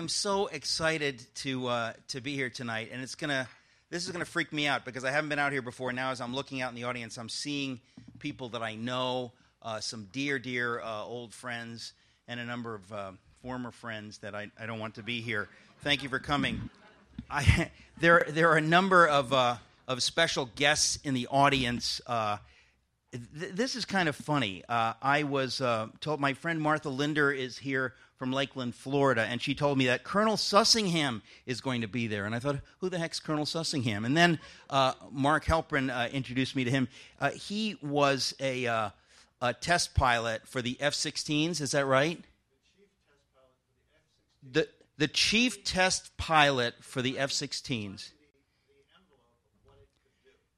welcome. Uh, I am so excited to uh, to be here tonight, and it's gonna this is gonna freak me out because I haven't been out here before. Now, as I'm looking out in the audience, I'm seeing people that I know, uh, some dear, dear uh, old friends, and a number of uh, former friends that I, I don't want to be here. Thank you for coming. I, there there are a number of uh, of special guests in the audience. Th- this is kind of funny. I was told my friend Martha Linder is here from Lakeland, Florida, and she told me that Colonel Sussingham is going to be there. And I thought, who the heck's Colonel Sussingham? And then uh, Mark Helprin uh, introduced me to him. Uh, he was a, uh, a, test pilot for the F 16s, is that right? The, the chief test pilot for the F 16s.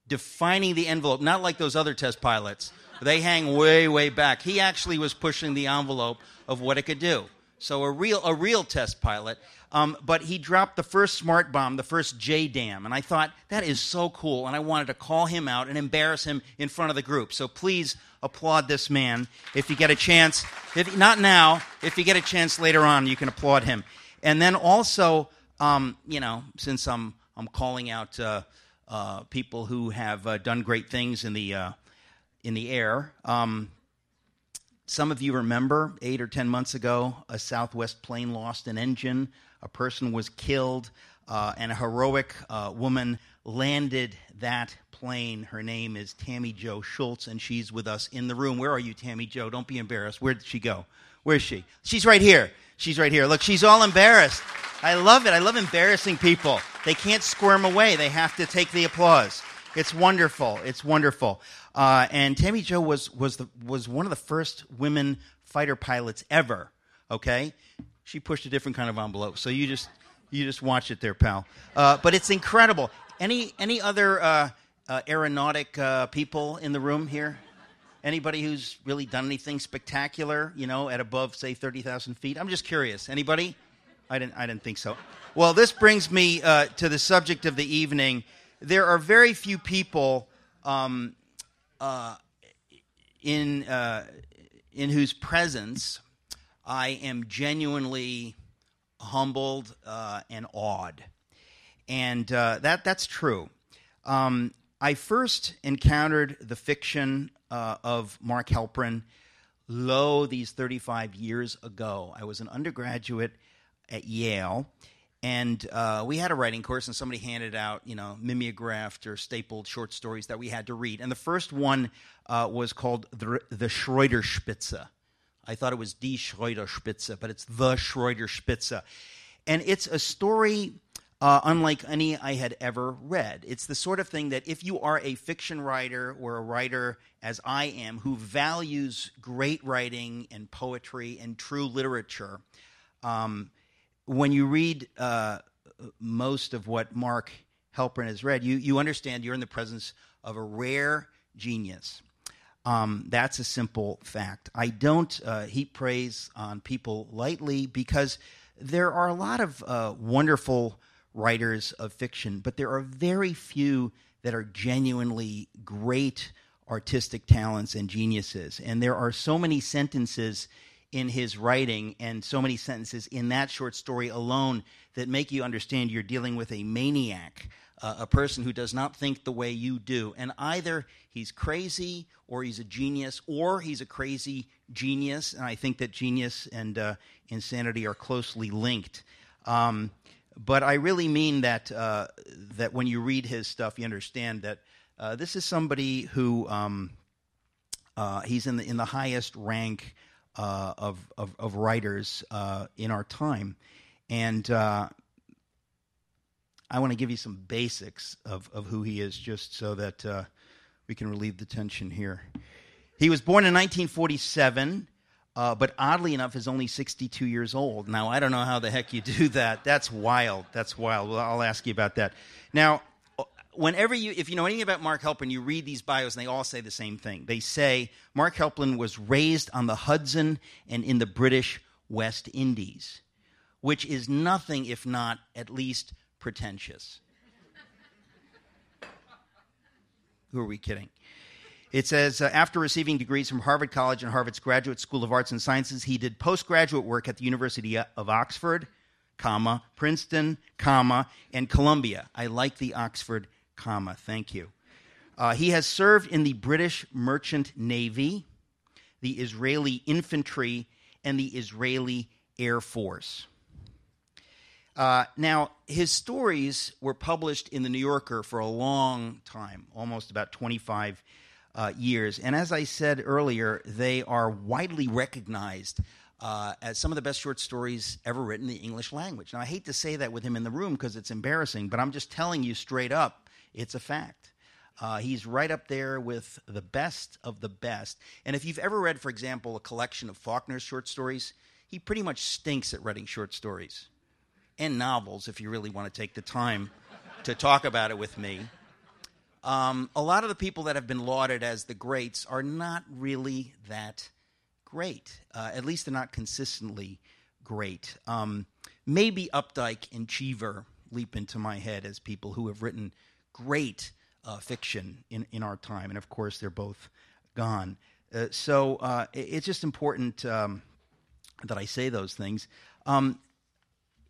Defining the envelope, not like those other test pilots. They hang way, way back. He actually was pushing the envelope of what it could do. So a real a real test pilot. Um, but he dropped the first smart bomb, the first JDAM, and I thought that is so cool, and I wanted to call him out and embarrass him in front of the group. So please applaud this man if you get a chance. If not now, if you get a chance later on, you can applaud him. And then also, um, you know, since I'm I'm calling out uh, uh, people who have uh, done great things in the uh, in the air. Um, some of you remember eight or ten months ago, a Southwest plane lost an engine, a person was killed, uh, and a heroic uh, woman landed that plane. Her name is Tammie Jo Shults, and she's with us in the room. Where are you, Tammy Jo? Don't be embarrassed. Where did she go? Where is she? She's right here. She's right here. Look, she's all embarrassed. I love it. I love embarrassing people. They can't squirm away, they have to take the applause. It's wonderful. It's wonderful. Uh, and Tammie Jo was was the, was one of the first women fighter pilots ever. Okay, she pushed a different kind of envelope. So you just you just watch it there, pal. Uh, but it's incredible. Any any other uh, uh aeronautic uh, people in the room here? Anybody who's really done anything spectacular? You know, at above say thirty thousand feet. I'm just curious. Anybody? I didn't I didn't think so. Well, this brings me uh, to the subject of the evening. There are very few people um, uh, in uh, in whose presence I am genuinely humbled uh, and awed, and uh, that that's true. Um, I first encountered the fiction uh, of Mark Helprin, lo, these 35 years ago. I was an undergraduate at Yale, and uh, we had a writing course, and somebody handed out, you know, mimeographed or stapled short stories that we had to read. And the first one uh, was called the, the Schreuderspitze. I thought it was Die Schreuderspitze, but it's the Schreuderspitze. And it's a story uh, unlike any I had ever read. It's the sort of thing that if you are a fiction writer or a writer, as I am, who values great writing and poetry and true literature, um, when you read uh, most of what Mark Helprin has read, you, you understand you're in the presence of a rare genius. Um, that's a simple fact. I don't uh, heap praise on people lightly because there are a lot of uh, wonderful writers of fiction, but there are very few that are genuinely great artistic talents and geniuses. And there are so many sentences in his writing and so many sentences in that short story alone that make you understand you're dealing with a maniac, uh, a person who does not think the way you do. And either he's crazy or he's a genius or he's a crazy genius. And I think that genius and uh, insanity are closely linked. Um, but I really mean that, uh, that when you read his stuff, you understand that uh, this is somebody who um, uh, he's in the, in the highest rank uh, of, of, of, writers uh, in our time. And uh, I want to give you some basics of, of who he is just so that uh, we can relieve the tension here. He was born in 1947. Uh, but oddly enough, is only 62 years old. Now, I don't know how the heck you do that. That's wild. That's wild. Well, I'll ask you about that. Now, whenever you, if you know anything about Mark Helprin, you read these bios and they all say the same thing. They say Mark Helprin was raised on the Hudson and in the British West Indies, which is nothing if not at least pretentious. Who are we kidding? It says uh, after receiving degrees from Harvard College and Harvard's Graduate School of Arts and Sciences, he did postgraduate work at the University of Oxford, comma, Princeton, comma, and Columbia. I like the Oxford, comma. Thank you. Uh, he has served in the British Merchant Navy, the Israeli Infantry, and the Israeli Air Force. Uh, now, his stories were published in the New Yorker for a long time, almost about 25 uh, years. And as I said earlier, they are widely recognized uh, as some of the best short stories ever written in the English language. Now, I hate to say that with him in the room because it's embarrassing, but I'm just telling you straight up, it's a fact. Uh, he's right up there with the best of the best. And if you've ever read, for example, a collection of Faulkner's short stories, he pretty much stinks at writing short stories and novels if you really want to take the time to talk about it with me. Um, a lot of the people that have been lauded as the greats are not really that great. Uh, at least they're not consistently great. Um, maybe Updike and Cheever leap into my head as people who have written great uh, fiction in, in our time. And of course, they're both gone. Uh, so uh, it, it's just important um, that I say those things. Um,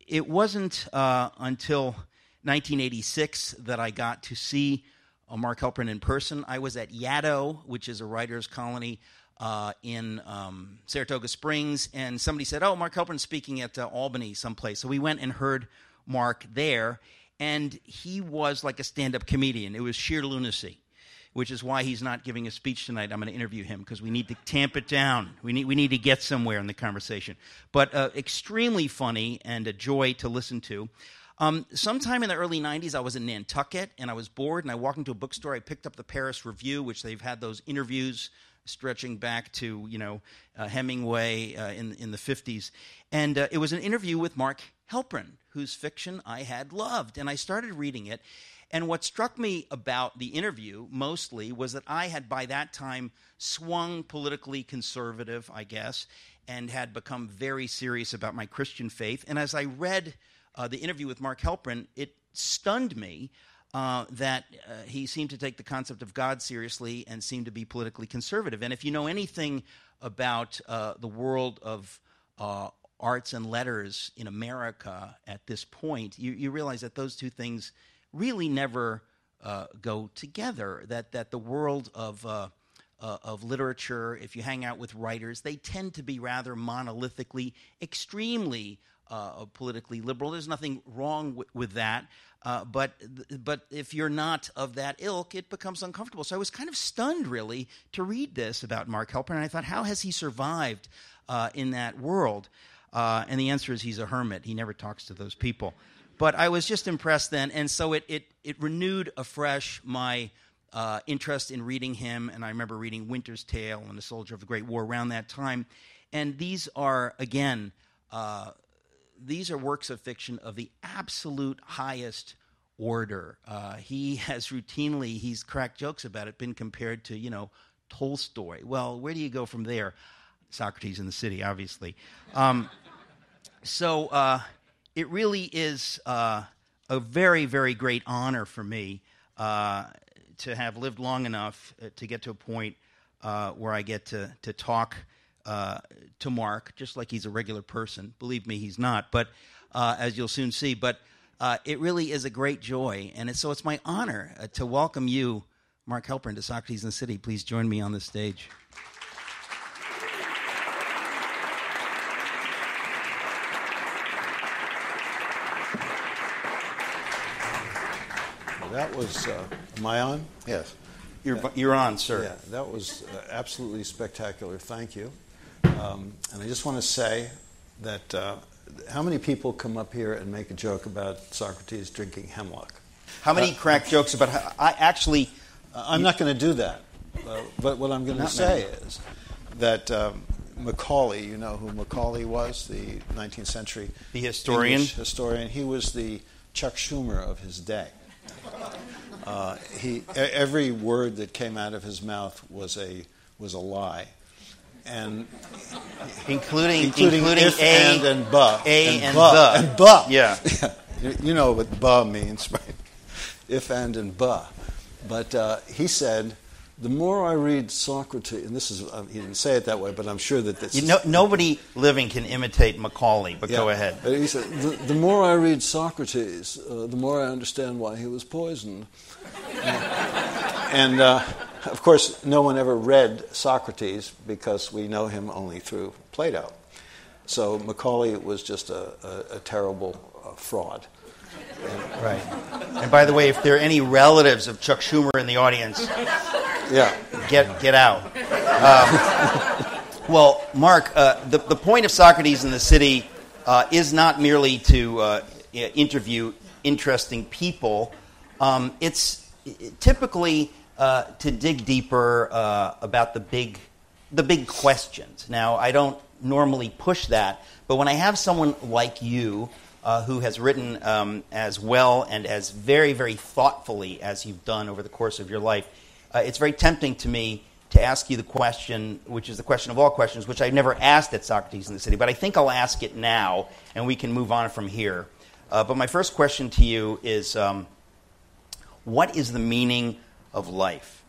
it wasn't uh, until 1986 that I got to see uh, Mark Helprin in person. I was at Yaddo, which is a writers' colony uh, in um, Saratoga Springs, and somebody said, "Oh, Mark Helprin's speaking at uh, Albany someplace." So we went and heard Mark there, and he was like a stand-up comedian. It was sheer lunacy which is why he's not giving a speech tonight. I'm going to interview him because we need to tamp it down. We need, we need to get somewhere in the conversation. But uh, extremely funny and a joy to listen to. Um, sometime in the early 90s, I was in Nantucket and I was bored, and I walked into a bookstore. I picked up the Paris Review, which they've had those interviews stretching back to you know uh, Hemingway uh, in in the 50s, and uh, it was an interview with Mark Helprin, whose fiction I had loved, and I started reading it, and what struck me about the interview mostly was that I had by that time swung politically conservative, I guess, and had become very serious about my Christian faith. And as I read uh, the interview with Mark Helprin, it stunned me uh, that uh, he seemed to take the concept of God seriously and seemed to be politically conservative. And if you know anything about uh, the world of uh, arts and letters in America at this point, you, you realize that those two things really never uh, go together. That that the world of uh, uh, of literature, if you hang out with writers, they tend to be rather monolithically, extremely uh, politically liberal. There's nothing wrong w- with that. Uh, but but if you're not of that ilk, it becomes uncomfortable. So I was kind of stunned, really, to read this about Mark Helprin, and I thought, how has he survived uh, in that world? And the answer is he's a hermit. He never talks to those people. But I was just impressed then, and so it, it, it renewed afresh my uh, interest in reading him. And I remember reading Winter's Tale and The Soldier of the Great War around that time. And these are, again, uh, these are works of fiction of the absolute highest order. Uh, he has routinely, he's cracked jokes about it, been compared to, you know, Tolstoy. Well, where do you go from there? Socrates in the City, obviously. Um, so, uh, it really is uh, a very, very great honor for me uh, to have lived long enough uh, to get to a point uh, where I get to, to talk uh, to Mark, just like he's a regular person. Believe me, he's not, but as you'll soon see. But it really is a great joy. And it's, so it's my honor to welcome you, Mark Helprin, to Socrates in the City. Please join me on the stage. That was. Uh, am I on? Yes. You're, you're on, sir. Yeah, that was uh, absolutely spectacular. Thank you. Um, and I just want to say that uh, how many people come up here and make a joke about Socrates drinking hemlock? How many uh, crack jokes about? How, I actually. I'm not going to do that. Uh, but what I'm going to say many. is that um, Macaulay, you know who Macaulay was, the 19th century the historian. English historian. He was the Chuck Schumer of his day. Uh, he every word that came out of his mouth was a was a lie, and including including, including if a, and and ba a and, and ba, and ba. Yeah, you know what ba means, right? If and and ba. But uh, he said the more I read Socrates, and this is, uh, he didn't say it that way, but I'm sure that this you know, nobody living can imitate Macaulay, but yeah. go ahead. He said, the, the more I read Socrates, uh, the more I understand why he was poisoned. and uh, of course, no one ever read Socrates because we know him only through Plato. So Macaulay was just a, a, a terrible uh, fraud. And, right. And by the way, if there are any relatives of Chuck Schumer in the audience, yeah, get get out. Um, well, Mark, uh, the the point of Socrates in the City uh, is not merely to uh, interview interesting people. Um, it's typically uh, to dig deeper uh, about the big the big questions. Now, I don't normally push that, but when I have someone like you uh, who has written um, as well and as very, very thoughtfully as you've done over the course of your life, uh, it's very tempting to me to ask you the question, which is the question of all questions, which I've never asked at Socrates in the City, but I think I'll ask it now, and we can move on from here. Uh, but my first question to you is um, what is the meaning of life?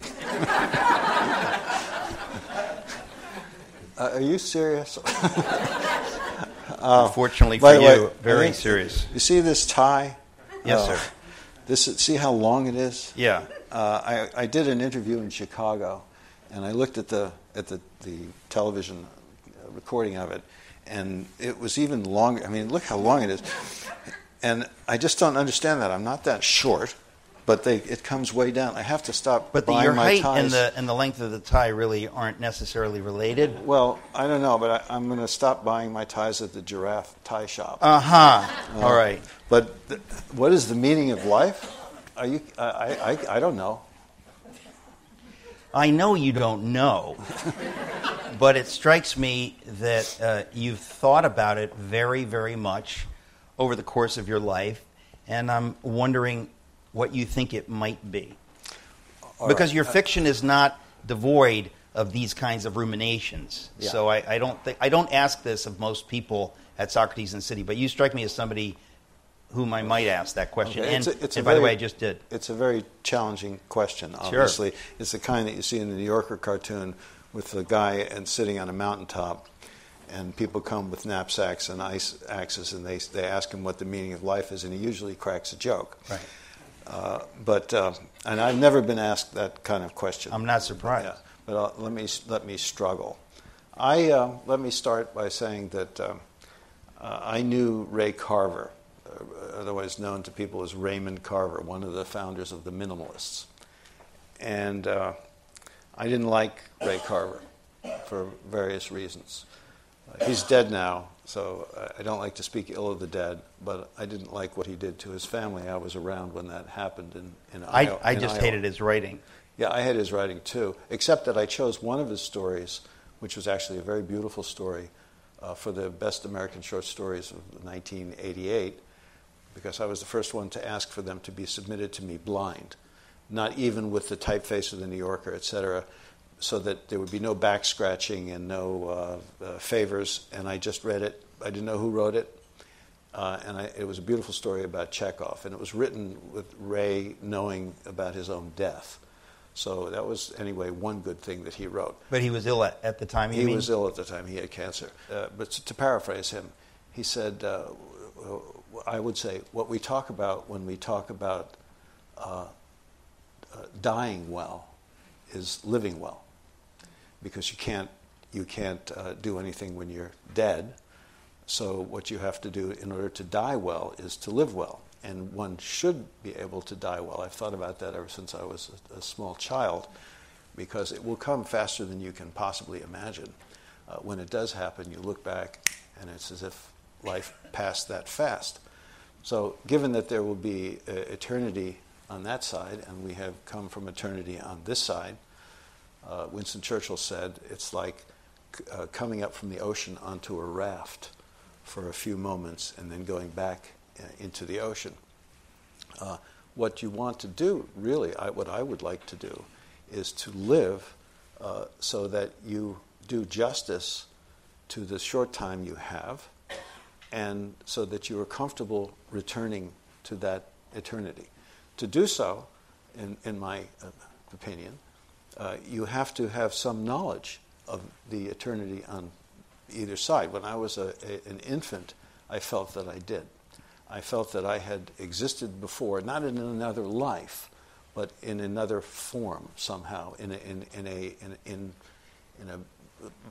Uh, are you serious? Uh, Unfortunately for you, way, very serious. You see this tie? Yes, uh, sir. This see how long it is? Yeah. Uh, I, I did an interview in Chicago, and I looked at the at the, the television recording of it, and it was even longer. I mean, look how long it is. And I just don't understand that. I'm not that short but they, it comes way down. I have to stop. But the, your height ties. and the and the length of the tie really aren't necessarily related. Well, I don't know, but I, am going to stop buying my ties at the giraffe tie shop. Uh-huh. Uh, All right. But th- what is the meaning of life? Are you? I, I, I don't know. I know you don't know, but it strikes me that uh, you've thought about it very, very much over the course of your life, and I'm wondering what you think it might be. All because right. your fiction is not devoid of these kinds of ruminations. Yeah. So I, I, don't think I don't ask this of most people at Socrates and City, but you strike me as somebody whom I might ask that question. Okay. And, it's a, it's and by very, the way, I just did. It's a very challenging question. Obviously, sure. it's the kind that you see in the New Yorker cartoon with the guy and sitting on a mountaintop, and people come with knapsacks and ice axes, and they they ask him what the meaning of life is, and he usually cracks a joke. Right. Uh, but uh, and I've never been asked that kind of question. I'm not surprised. Yeah, but uh, let me let me struggle. I uh, let me start by saying that uh, I knew Ray Carver, otherwise known to people as Raymond Carver, one of the founders of the Minimalists, and I didn't like Ray Carver for various reasons. He's dead now, so I don't like to speak ill of the dead, but I didn't like what he did to his family. I was around when that happened in, in I, Iowa. I just Iowa. hated his writing. Yeah, I hated his writing too, except that I chose one of his stories, which was actually a very beautiful story, uh, for the best American short stories of 1988, because I was the first one to ask for them to be submitted to me blind, not even with the typeface of the New Yorker, et cetera so that there would be no back scratching and no uh, uh, favors. And I just read it. I didn't know who wrote it. Uh, and I, it was a beautiful story about Chekhov. And it was written with Ray knowing about his own death. So that was, anyway, one good thing that he wrote. But he was ill at, at the time, He mean? was ill at the time. He had cancer. Uh, but to, to, paraphrase him, he said, uh, I would say, what we talk about when we talk about uh, dying well is living well because you can't you can't uh, do anything when you're dead. So what you have to do in order to die well is to live well, and one should be able to die well. I've thought about that ever since I was a, a small child, because it will come faster than you can possibly imagine. Uh, when it does happen, you look back, and it's as if life passed that fast. So, given that there will be uh, eternity on that side, and we have come from eternity on this side, uh, Winston Churchill said it's like uh, coming up from the ocean onto a raft for a few moments and then going back uh, into the ocean. Uh, what you want to do, really, I, what I would like to do, is to live uh, so that you do justice to the short time you have and so that you are comfortable returning to that eternity. To do so, in, in my opinion, uh, you have to have some knowledge of the eternity on either side. When I was a, a, an infant, I felt that I did. I felt that I had existed before, not in another life, but in another form somehow, in a, in, in a, in, in, in a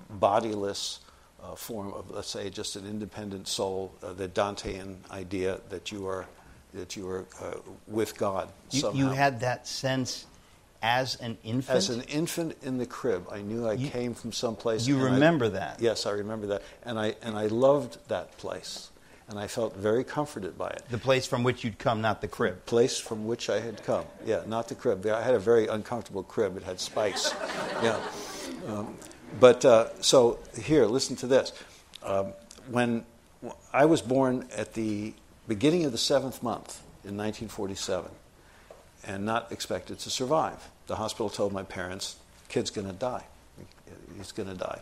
bodiless uh, form of, let's say, just an independent soul, uh, the Dantean idea that you are, that you are uh, with God. You, you, had that sense as an infant? As an infant in the crib. I knew I you, came from someplace. You remember I, that? Yes, I remember that. And I, and I loved that place. And I felt very comforted by it. The place from which you'd come, not the crib. Place from which I had come. Yeah, not the crib. I had a very uncomfortable crib. It had spikes. yeah. Um, but uh, so here, listen to this. Um, when I was born at the beginning of the seventh month in 1947, and not expected to survive. The hospital told my parents, kid's going to die. He's going to die.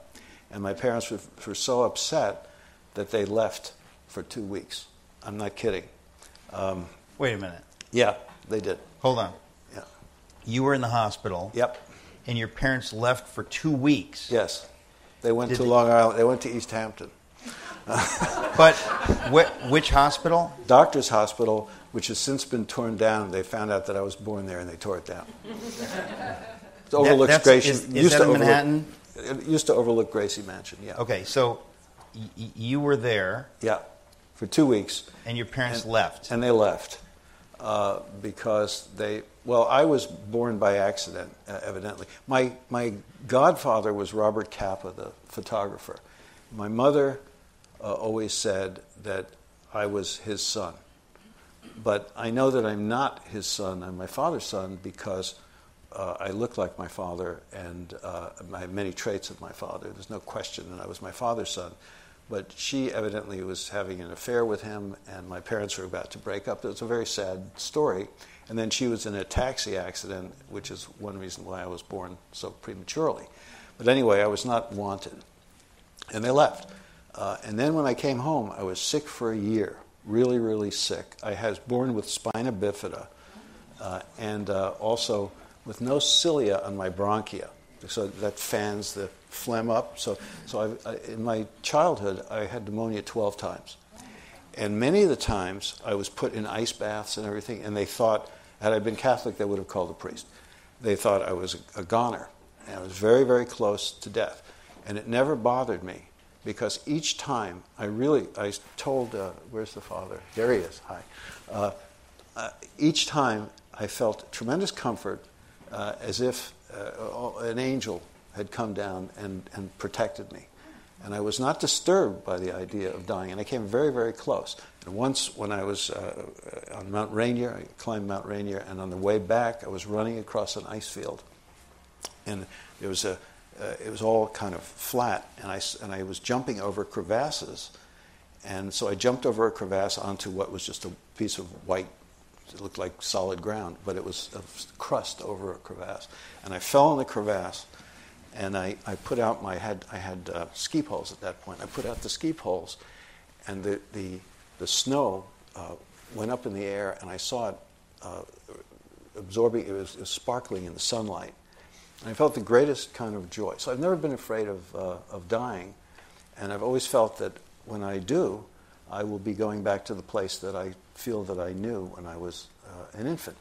And my parents were, were, so upset that they left for two weeks. I'm not kidding. Um, Wait a minute. Yeah, they did. Hold on. Yeah. You were in the hospital. Yep. And your parents left for two weeks. Yes. They went did to they... Long Island. They went to East Hampton. but wh- which hospital? Doctor's Hospital, which has since been torn down. They found out that I was born there and they tore it down. It overlooks that, Gracie. Is, is that in Manhattan? It used to overlook Gracie Mansion. Yeah. Okay, so y- you were there. Yeah, for two weeks. And your parents and, left. And they left uh, because they. Well, I was born by accident, uh, evidently. My my godfather was Robert Capa, the photographer. My mother uh, always said that I was his son. But I know that I'm not his son, I'm my father's son because uh, I look like my father and uh, I have many traits of my father. There's no question that I was my father's son. But she evidently was having an affair with him, and my parents were about to break up. It was a very sad story. And then she was in a taxi accident, which is one reason why I was born so prematurely. But anyway, I was not wanted. And they left. Uh, and then when I came home, I was sick for a year, really, really sick. I was born with spina bifida uh, and uh, also with no cilia on my bronchia. So that fans the phlegm up. So, so I, I, in my childhood, I had pneumonia 12 times. And many of the times I was put in ice baths and everything, and they thought, had I been Catholic, they would have called a priest. They thought I was a, a goner. And I was very, very close to death. And it never bothered me because each time I really, I told, uh, where's the father? There he is, hi. Uh, uh, each time I felt tremendous comfort uh, as if uh, an angel had come down and, and protected me. And I was not disturbed by the idea of dying, and I came very, very close. And once, when I was uh, on Mount Rainier, I climbed Mount Rainier, and on the way back, I was running across an ice field. And there was a, uh, it was all kind of flat, and I, and I was jumping over crevasses. And so I jumped over a crevasse onto what was just a piece of white, it looked like solid ground, but it was a crust over a crevasse. And I fell in the crevasse, and I, I put out my head, I had uh, ski poles at that point. I put out the ski poles, and the, the, the snow uh, went up in the air, and I saw it uh, absorbing, it was, it was sparkling in the sunlight. And I felt the greatest kind of joy. So I've never been afraid of, uh, of dying. And I've always felt that when I do, I will be going back to the place that I feel that I knew when I was uh, an infant.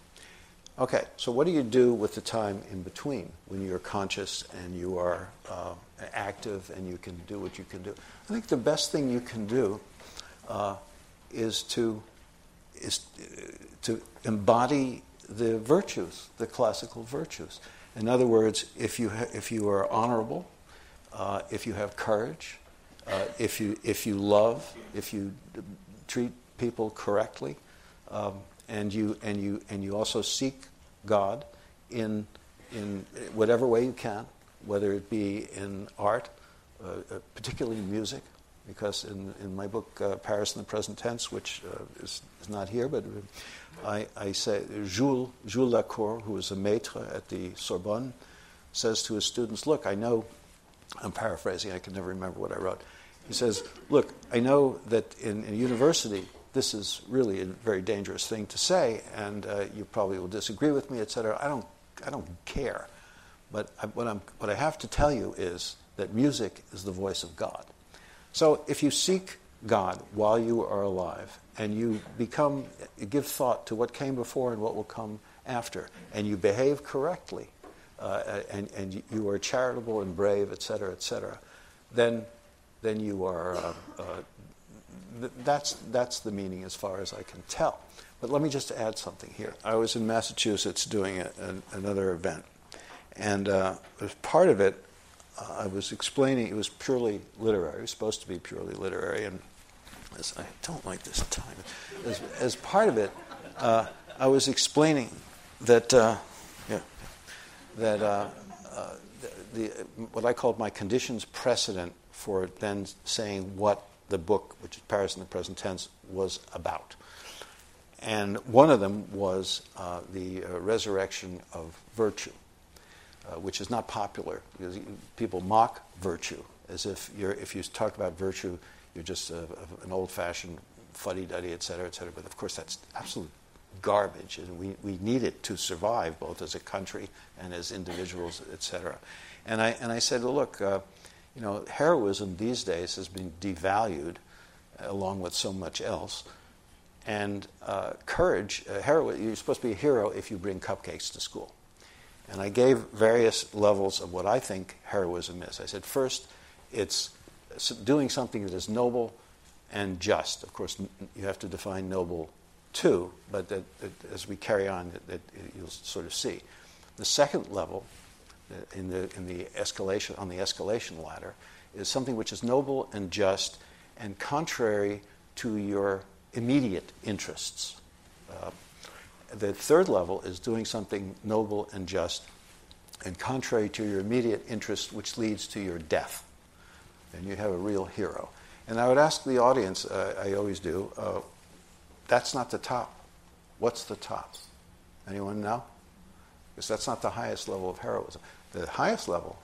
Okay, so what do you do with the time in between when you're conscious and you are uh, active and you can do what you can do? I think the best thing you can do uh, is to is uh, to embody the virtues, the classical virtues. In other words, if you, ha- if you are honorable, uh, if you have courage, uh, if, you, if you love, if you treat people correctly, um, and, you, and, you, and you also seek God in, in whatever way you can, whether it be in art, uh, uh particularly music, because in, in my book, uh, Paris in the Present Tense, which uh, is, is not here, but I, I say, Jules, Jules Lacour, who is a maître at the Sorbonne, says to his students, Look, I know, I'm paraphrasing, I can never remember what I wrote. He says, Look, I know that in, in university, this is really a very dangerous thing to say, and uh, you probably will disagree with me, etc. I don't, I don't care. But I, what, I'm, what I have to tell you is that music is the voice of God. So if you seek God while you are alive and you become, give thought to what came before and what will come after, and you behave correctly, uh, and, and you are charitable and brave, etc., etc., then, then you are, uh, uh, th- that's, that's the meaning as far as I can tell. But let me just add something here. I was in Massachusetts doing a, a, another event, and uh, as part of it, uh, I was explaining it was purely literary. It was supposed to be purely literary, and as I don't like this time. As, as part of it, uh, I was explaining that uh, yeah, that uh, uh, the, what I called my conditions precedent for then saying what the book, which is Paris in the present tense, was about. And one of them was uh, the uh, resurrection of virtue, which is not popular because people mock virtue as if you're, if you talk about virtue, you're just a, a, an old-fashioned fuddy-duddy, et cetera, et cetera. But of course, that's absolute garbage, and we, we need it to survive both as a country and as individuals, et cetera. And I, and I said, well, look, uh, you know, heroism these days has been devalued along with so much else. And uh, courage, uh, hero, you're supposed to be a hero if you bring cupcakes to school. And I gave various levels of what I think heroism is. I said, first, it's doing something that is noble and just. Of course, you have to define noble too, but that, that as we carry on, that, that, you'll sort of see. The second level uh, in the, in the escalation, on the escalation ladder is something which is noble and just and contrary to your immediate interests. Uh, the third level is doing something noble and just and contrary to your immediate interest, which leads to your death. And you have a real hero. And I would ask the audience, uh, I always do, uh, that's not the top. What's the top? Anyone know? Because that's not the highest level of heroism. The highest level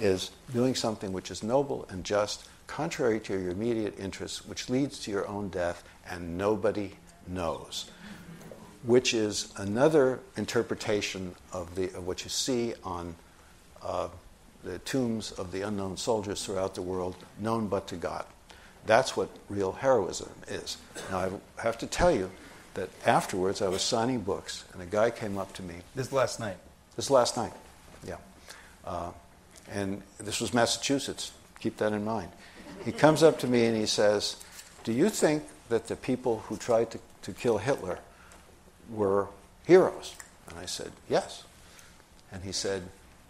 is doing something which is noble and just, contrary to your immediate interests, which leads to your own death, and nobody knows. Which is another interpretation of, the, of what you see on uh, the tombs of the unknown soldiers throughout the world, known but to God. That's what real heroism is. Now, I have to tell you that afterwards I was signing books, and a guy came up to me. This last night? This last night, yeah. Uh, and this was Massachusetts. Keep that in mind. He comes up to me and he says, Do you think that the people who tried to, to kill Hitler were heroes? And I said, Yes. And he said,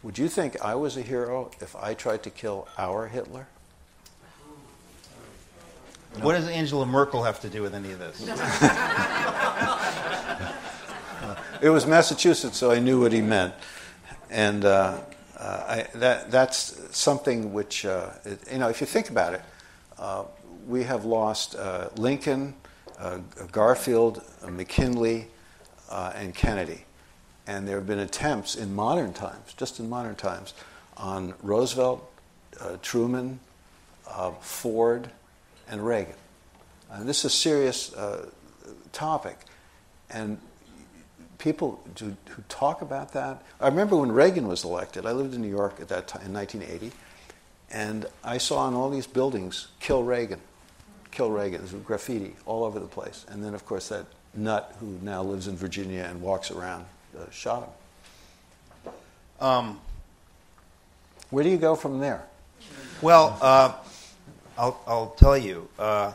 Would you think I was a hero if I tried to kill our Hitler? No. What does Angela Merkel have to do with any of this? it was Massachusetts, so I knew what he meant. And uh, uh, I, that, that's something which, uh, it, you know, if you think about it, uh, we have lost uh, Lincoln, uh, Garfield, McKinley, and Kennedy. And there have been attempts in modern times, just in modern times, on Roosevelt, uh, Truman, uh, Ford, and Reagan. And this is a serious uh, topic. And people who, who, talk about that. I remember when Reagan was elected, I lived in New York at that time in 1980, and I saw on all these buildings, kill Reagan, kill Reagan. Graffiti all over the place. And then, of course, that nut who now lives in Virginia and walks around uh, shot him. Um, Where do you go from there? Well, uh, I'll, I'll tell you. Uh,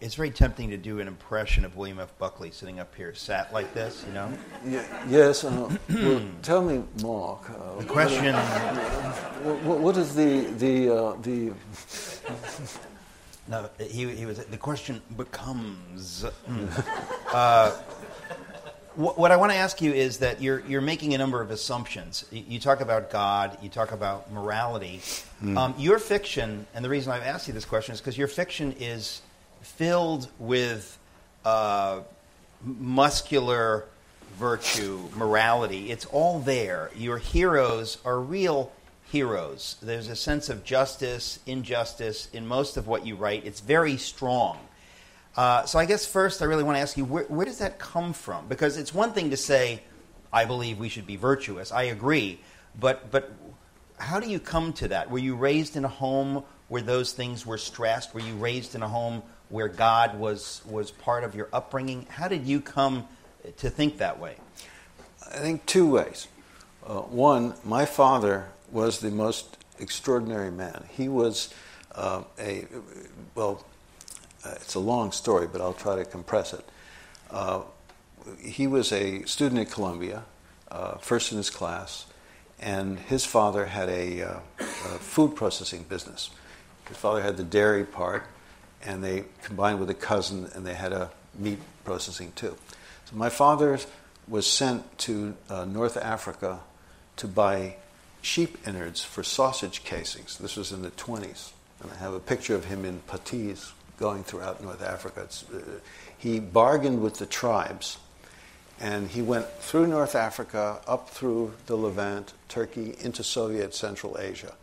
it's very tempting to do an impression of William F. Buckley sitting up here, sat like this, you know. Yes. Uh, well, tell me, Mark. Uh, the question. What, what is the the uh, the? no, he, he was. The question becomes. Uh, what I want to ask you is that you're, you're making a number of assumptions. You talk about God, you talk about morality. Mm. Um, your fiction, and the reason I've asked you this question is because your fiction is filled with uh, muscular virtue, morality. It's all there. Your heroes are real heroes. There's a sense of justice, injustice in most of what you write. It's very strong. Uh, so I guess first I really want to ask you where, where, does that come from? Because it's one thing to say, I believe we should be virtuous. I agree. But, but how do you come to that? Were you raised in a home where those things were stressed? Were you raised in a home where God was, was part of your upbringing? How did you come to think that way? I think two ways. Uh, one, my father was the most extraordinary man. He was uh, a, well, uh, it's a long story, but I'll try to compress it. Uh, he was a student at Columbia, uh, first in his class, and his father had a, uh, a, food processing business. His father had the dairy part, and they combined with a cousin, and they had a meat processing too. So my father was sent to uh, North Africa to buy sheep innards for sausage casings. This was in the 20s. And I have a picture of him in puttees going throughout North Africa. Uh, he bargained with the tribes and he went through North Africa, up through the Levant, Turkey, into Soviet Central Asia,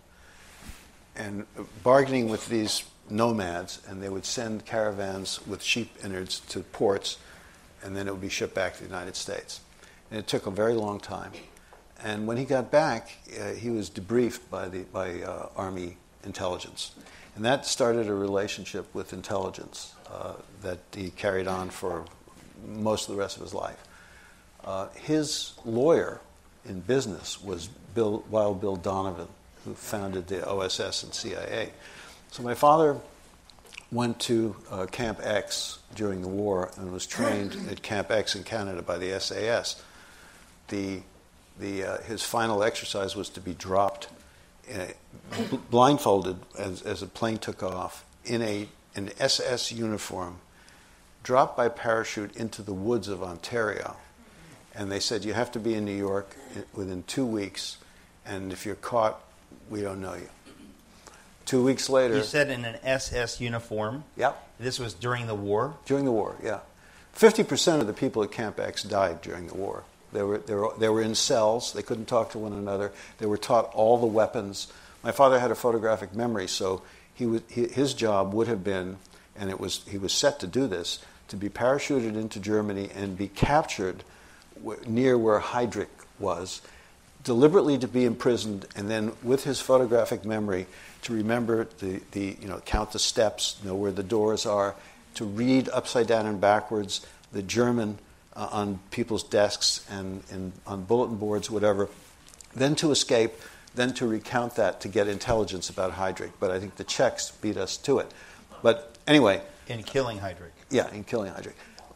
and bargaining with these nomads, and they would send caravans with sheep innards to ports, and then it would be shipped back to the United States. And it took a very long time. And when he got back, uh, he was debriefed by the by uh, Army intelligence, and that started a relationship with intelligence uh, that he carried on for most of the rest of his life. Uh, his lawyer in business was Bill, Wild Bill Donovan, who founded the OSS and CIA. So my father went to uh, Camp X during the war and was trained at Camp X in Canada by the SAS. The, the, uh, his final exercise was to be dropped Uh, blindfolded as, as a plane took off in a, an SS uniform, dropped by parachute into the woods of Ontario and they said you have to be in New York uh, within two weeks, and if you're caught, we don't know you. Two weeks later, you said in an SS uniform. Yep. This was during the war. During the war, yeah. Fifty percent of the people at Camp X died during the war. They were, they, were, they were in cells. They couldn't talk to one another. They were taught all the weapons. My father had a photographic memory, so he was, his job would have been, and it was, he was set to do this, to be parachuted into Germany and be captured near where Heydrich was, deliberately to be imprisoned, and then with his photographic memory to remember the, the you know, count the steps, know where the doors are, to read upside down and backwards the German uh, on people's desks and, and on bulletin boards, whatever, then to escape, then to recount that to get intelligence about Heydrich. But I think the Czechs beat us to it. But anyway. In killing Heydrich. Yeah, in killing Heydrich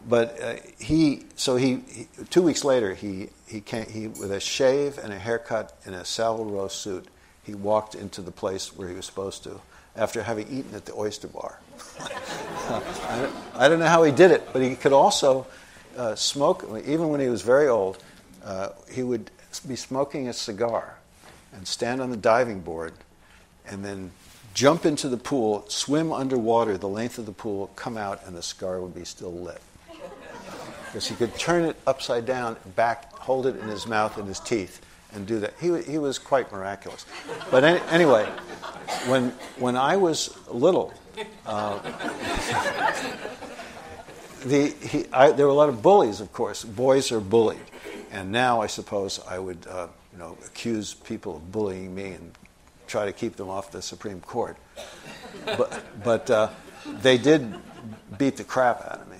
but uh, he so he, he, two weeks later he he came he with a shave and a haircut and a Savile Row suit he walked into the place where he was supposed to after having eaten at the oyster bar. I, don't, I, don't, know how he did it, but he could also uh, smoke even when he was very old. Uh, he would be smoking a cigar and stand on the diving board and then jump into the pool, swim underwater the length of the pool, come out, and the cigar would be still lit because he could turn it upside down, back, hold it in his mouth and his teeth, and do that. He, he was quite miraculous. But any, anyway, when, when I was little, uh, the, he, I, there were a lot of bullies, of course. Boys are bullied. And now I suppose I would uh, you know, accuse people of bullying me and try to keep them off the Supreme Court. But, but uh, they did beat the crap out of me.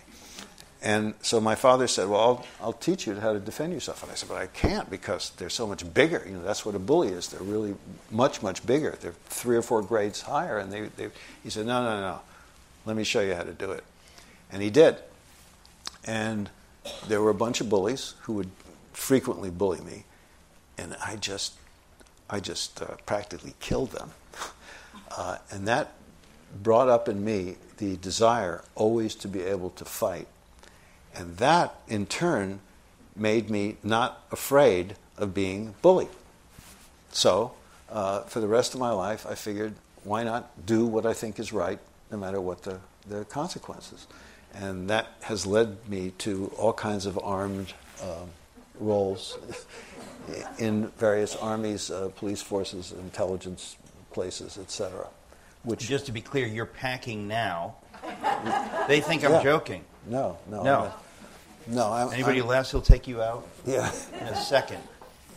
And so my father said, Well, I'll, I'll, teach you how to defend yourself. And I said, But I can't because they're so much bigger. You know, that's what a bully is. They're really much, much bigger. They're three or four grades higher. And they, they, he said, No, no, no. Let me show you how to do it. And he did. And there were a bunch of bullies who would frequently bully me. And I just, I just uh, practically killed them. Uh, and that brought up in me the desire always to be able to fight and that, in turn, made me not afraid of being bullied. So, uh, for the rest of my life, I figured, why not do what I think is right, no matter what the, the consequences? And that has led me to all kinds of armed um, roles in various armies, uh, police forces, intelligence places, etc. Which, just to be clear, you're packing now. they think I'm yeah. joking. No, no. No. No, I'm, Anybody I'm, less, he'll take you out Yeah. in a second.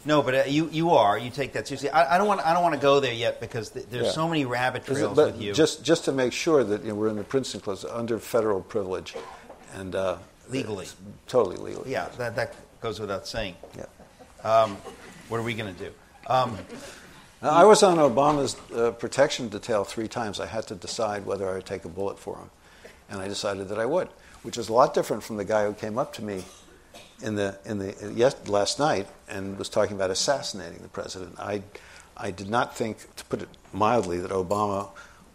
No, but uh, you you are. You take that seriously. I, I don't want. I don't want to go there yet because th- there's Yeah. so many rabbit Is it- trails with you. Just, just to make sure that you know, we're in the Princeton Clause under federal privilege, and uh, Legally. totally legally. yeah, that that goes without saying. Yeah. Um, what are we going to do? Um, Now, I was on Obama's uh, protection detail three times. I had to decide whether I would take a bullet for him, and I decided that I would, which is a lot different from the guy who came up to me in the in the yes, last night and was talking about assassinating the president. I I did not think, to put it mildly, that Obama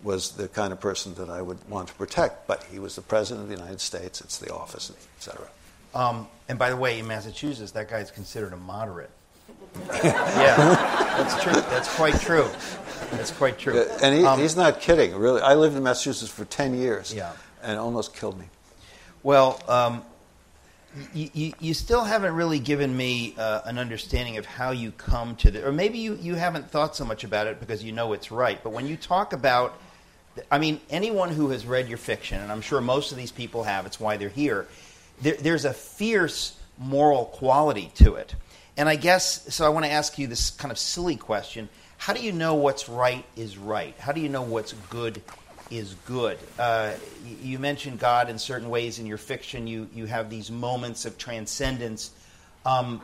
was the kind of person that I would want to protect, but he was the president of the United States. It's the office, et cetera. um, and by the way, in Massachusetts, that guy's considered a moderate. yeah, that's true. That's quite true. That's quite true. And he, Um, he's not kidding, really. I lived in Massachusetts for 10 years, Yeah. and almost killed me. Well, um, you, you, still haven't really given me uh, an understanding of how you come to the, or maybe you, you haven't thought so much about it because you know it's right. But when you talk about, I mean, anyone who has read your fiction, and I'm sure most of these people have, it's why they're here, there, there's a fierce moral quality to it. And I guess, so I want to ask you this kind of silly question How do you know what's right is right? How do you know what's good is good? Uh, you mentioned God in certain ways in your fiction. You, you have these moments of transcendence. Um,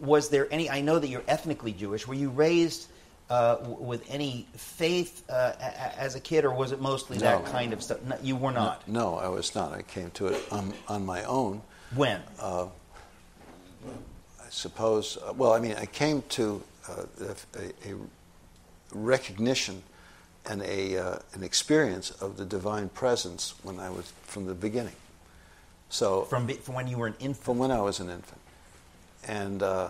was there any, I know that you're ethnically Jewish. Were you raised uh, w- with any faith uh, as a kid, or was it mostly that kind of stuff? No, you were not. No, I was not. I came to it on, on my own. When? I suppose, uh, well, I mean, I came to uh, a, a recognition and a, uh, an experience of the divine presence when I was from the beginning. So From, be- from when you were an infant? from when I was an infant. And uh,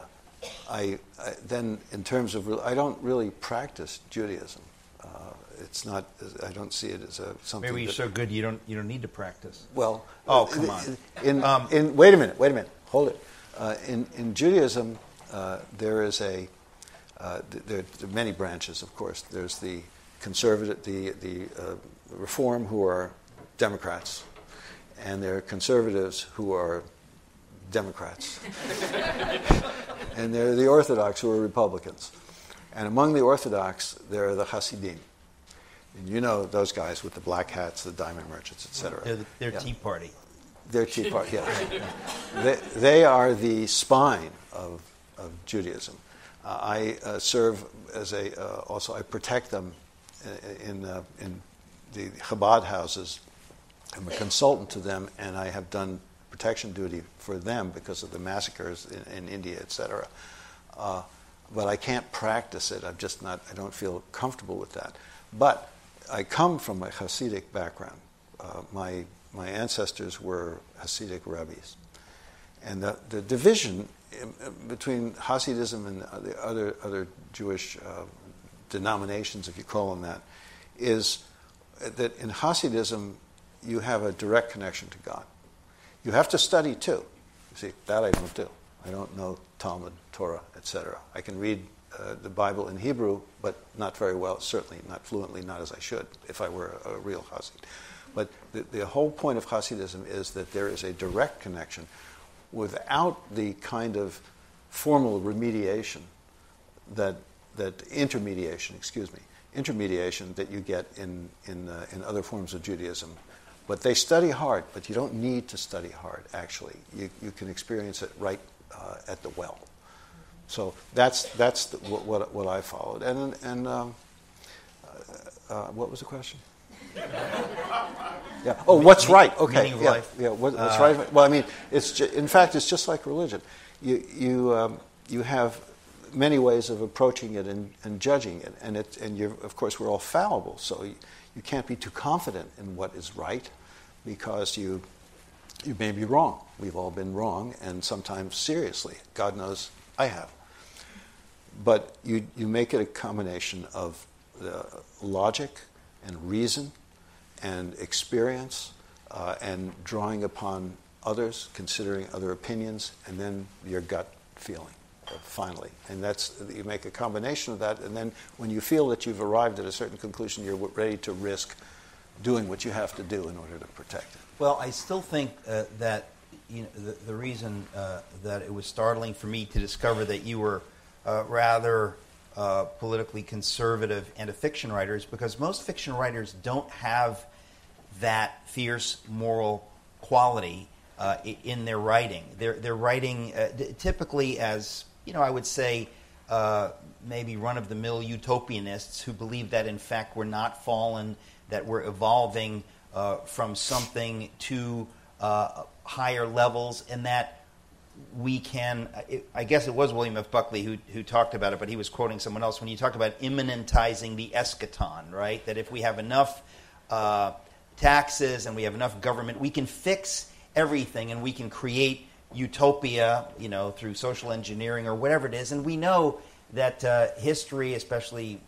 I, I then, in terms of, I don't really practice Judaism. Uh, it's not. I don't see it as a something. Maybe you're that- so good you don't, you don't need to practice. well, Oh, come on. In, Um, in, wait a minute, wait a minute, hold it. Uh, in, in Judaism, uh, there is a, uh, there, there are many branches, of course. There's the conservative, the, the uh, reform who are Democrats, and there are conservatives who are Democrats. and there are the Orthodox who are Republicans. And among the Orthodox, there are the Hasidim. And you know those guys with the black hats, the diamond merchants, etc. They're, they're Yeah. Tea Party. They're Tea Party, yes. they, they are the spine of, of Judaism. Uh, I uh, serve as a, uh, also, I protect them in, uh, in the Chabad houses. I'm a consultant to them, and I have done protection duty for them because of the massacres in, in India, etc. Uh, but I can't practice it. I'm just not, I don't feel comfortable with that. But I come from a Hasidic background. Uh, my, my ancestors were Hasidic rabbis. And the, the division in- between Hasidism and the other, other Jewish uh, denominations, if you call them that, is that in Hasidism you have a direct connection to God. You have to study too. You see, that I don't do. I don't know Talmud, Torah, etc. I can read uh, the Bible in Hebrew, but not very well, certainly not fluently, not as I should if I were a, a real Hasid. But the, the whole point of Hasidism is that there is a direct connection without the kind of formal remediation that, that intermediation, excuse me, intermediation that you get in, in, uh, in other forms of Judaism. But they study hard, but you don't need to study hard, actually. You, you can experience it right uh, at the well. So that's, that's the, what, what, what I followed. And, and um, uh, uh, what was the question? Yeah. Oh, what's right? Okay. meaning of yeah. life. Yeah. What, what's Uh, right? Well, I mean, it's ju- in fact, it's just like religion. You you um, you have many ways of approaching it and, and judging it, and it and of course we're all fallible, so you, you can't be too confident in what is right, because you you may be wrong. We've all been wrong, and sometimes seriously. God knows I have. But you you make it a combination of uh, logic and reason and experience uh, and drawing upon others, considering other opinions, and then your gut feeling, finally. And that's, you make a combination of that, and then when you feel that you've arrived at a certain conclusion, you're ready to risk doing what you have to do in order to protect it. Well, I still think uh, that you know, the, the reason uh, that it was startling for me to discover that you were uh, rather uh, politically conservative and a fiction writer is because most fiction writers don't have that fierce moral quality uh, in their writing. They're, they're writing uh, typically as, you know, I would say uh, maybe run of the mill utopianists who believe that in fact we're not fallen, that we're evolving uh, from something to uh, higher levels, and that we can. I guess it was William F. Buckley who, who talked about it, but he was quoting someone else when he talked about immanentizing the eschaton, right? That if we have enough uh, taxes and we have enough government, we can fix everything and we can create utopia, you know, through social engineering or whatever it is. And we know that uh, history, especially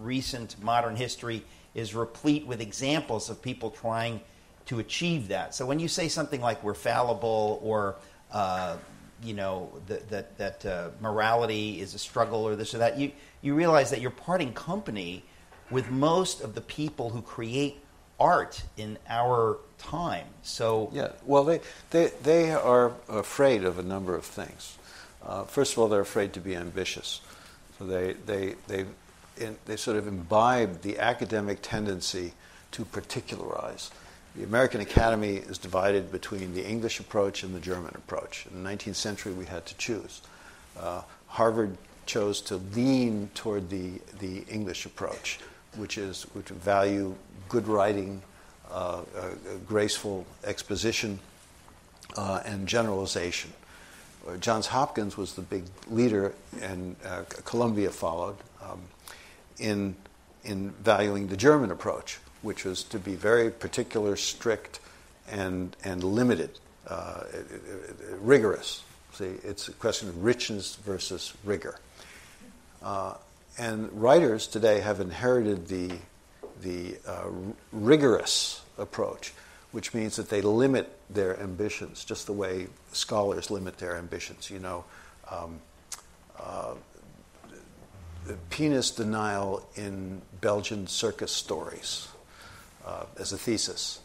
recent modern history, is replete with examples of people trying to achieve that. So when you say something like we're fallible or uh, you know that that, that uh, morality is a struggle or this or that, you you realize that you're parting company with most of the people who create art in our time. So yeah, well, they they they are afraid of a number of things. Uh, first of all, they're afraid to be ambitious, so they they they in, they sort of imbibe the academic tendency to particularize. The American Academy is divided between the English approach and the German approach. In the 19th century, we had to choose. Uh, Harvard chose to lean toward the, the English approach, which is which value good writing, uh, uh, graceful exposition, uh, and generalization. Uh, Johns Hopkins was the big leader, and uh, Columbia followed um, in in valuing the German approach, which was to be very particular, strict, and and limited, uh, rigorous. See, it's a question of richness versus rigor. And writers today have inherited the the uh, rigorous approach, which means that they limit their ambitions, just the way scholars limit their ambitions. You know, um, uh, penis denial in Belgian circus stories uh, as a thesis.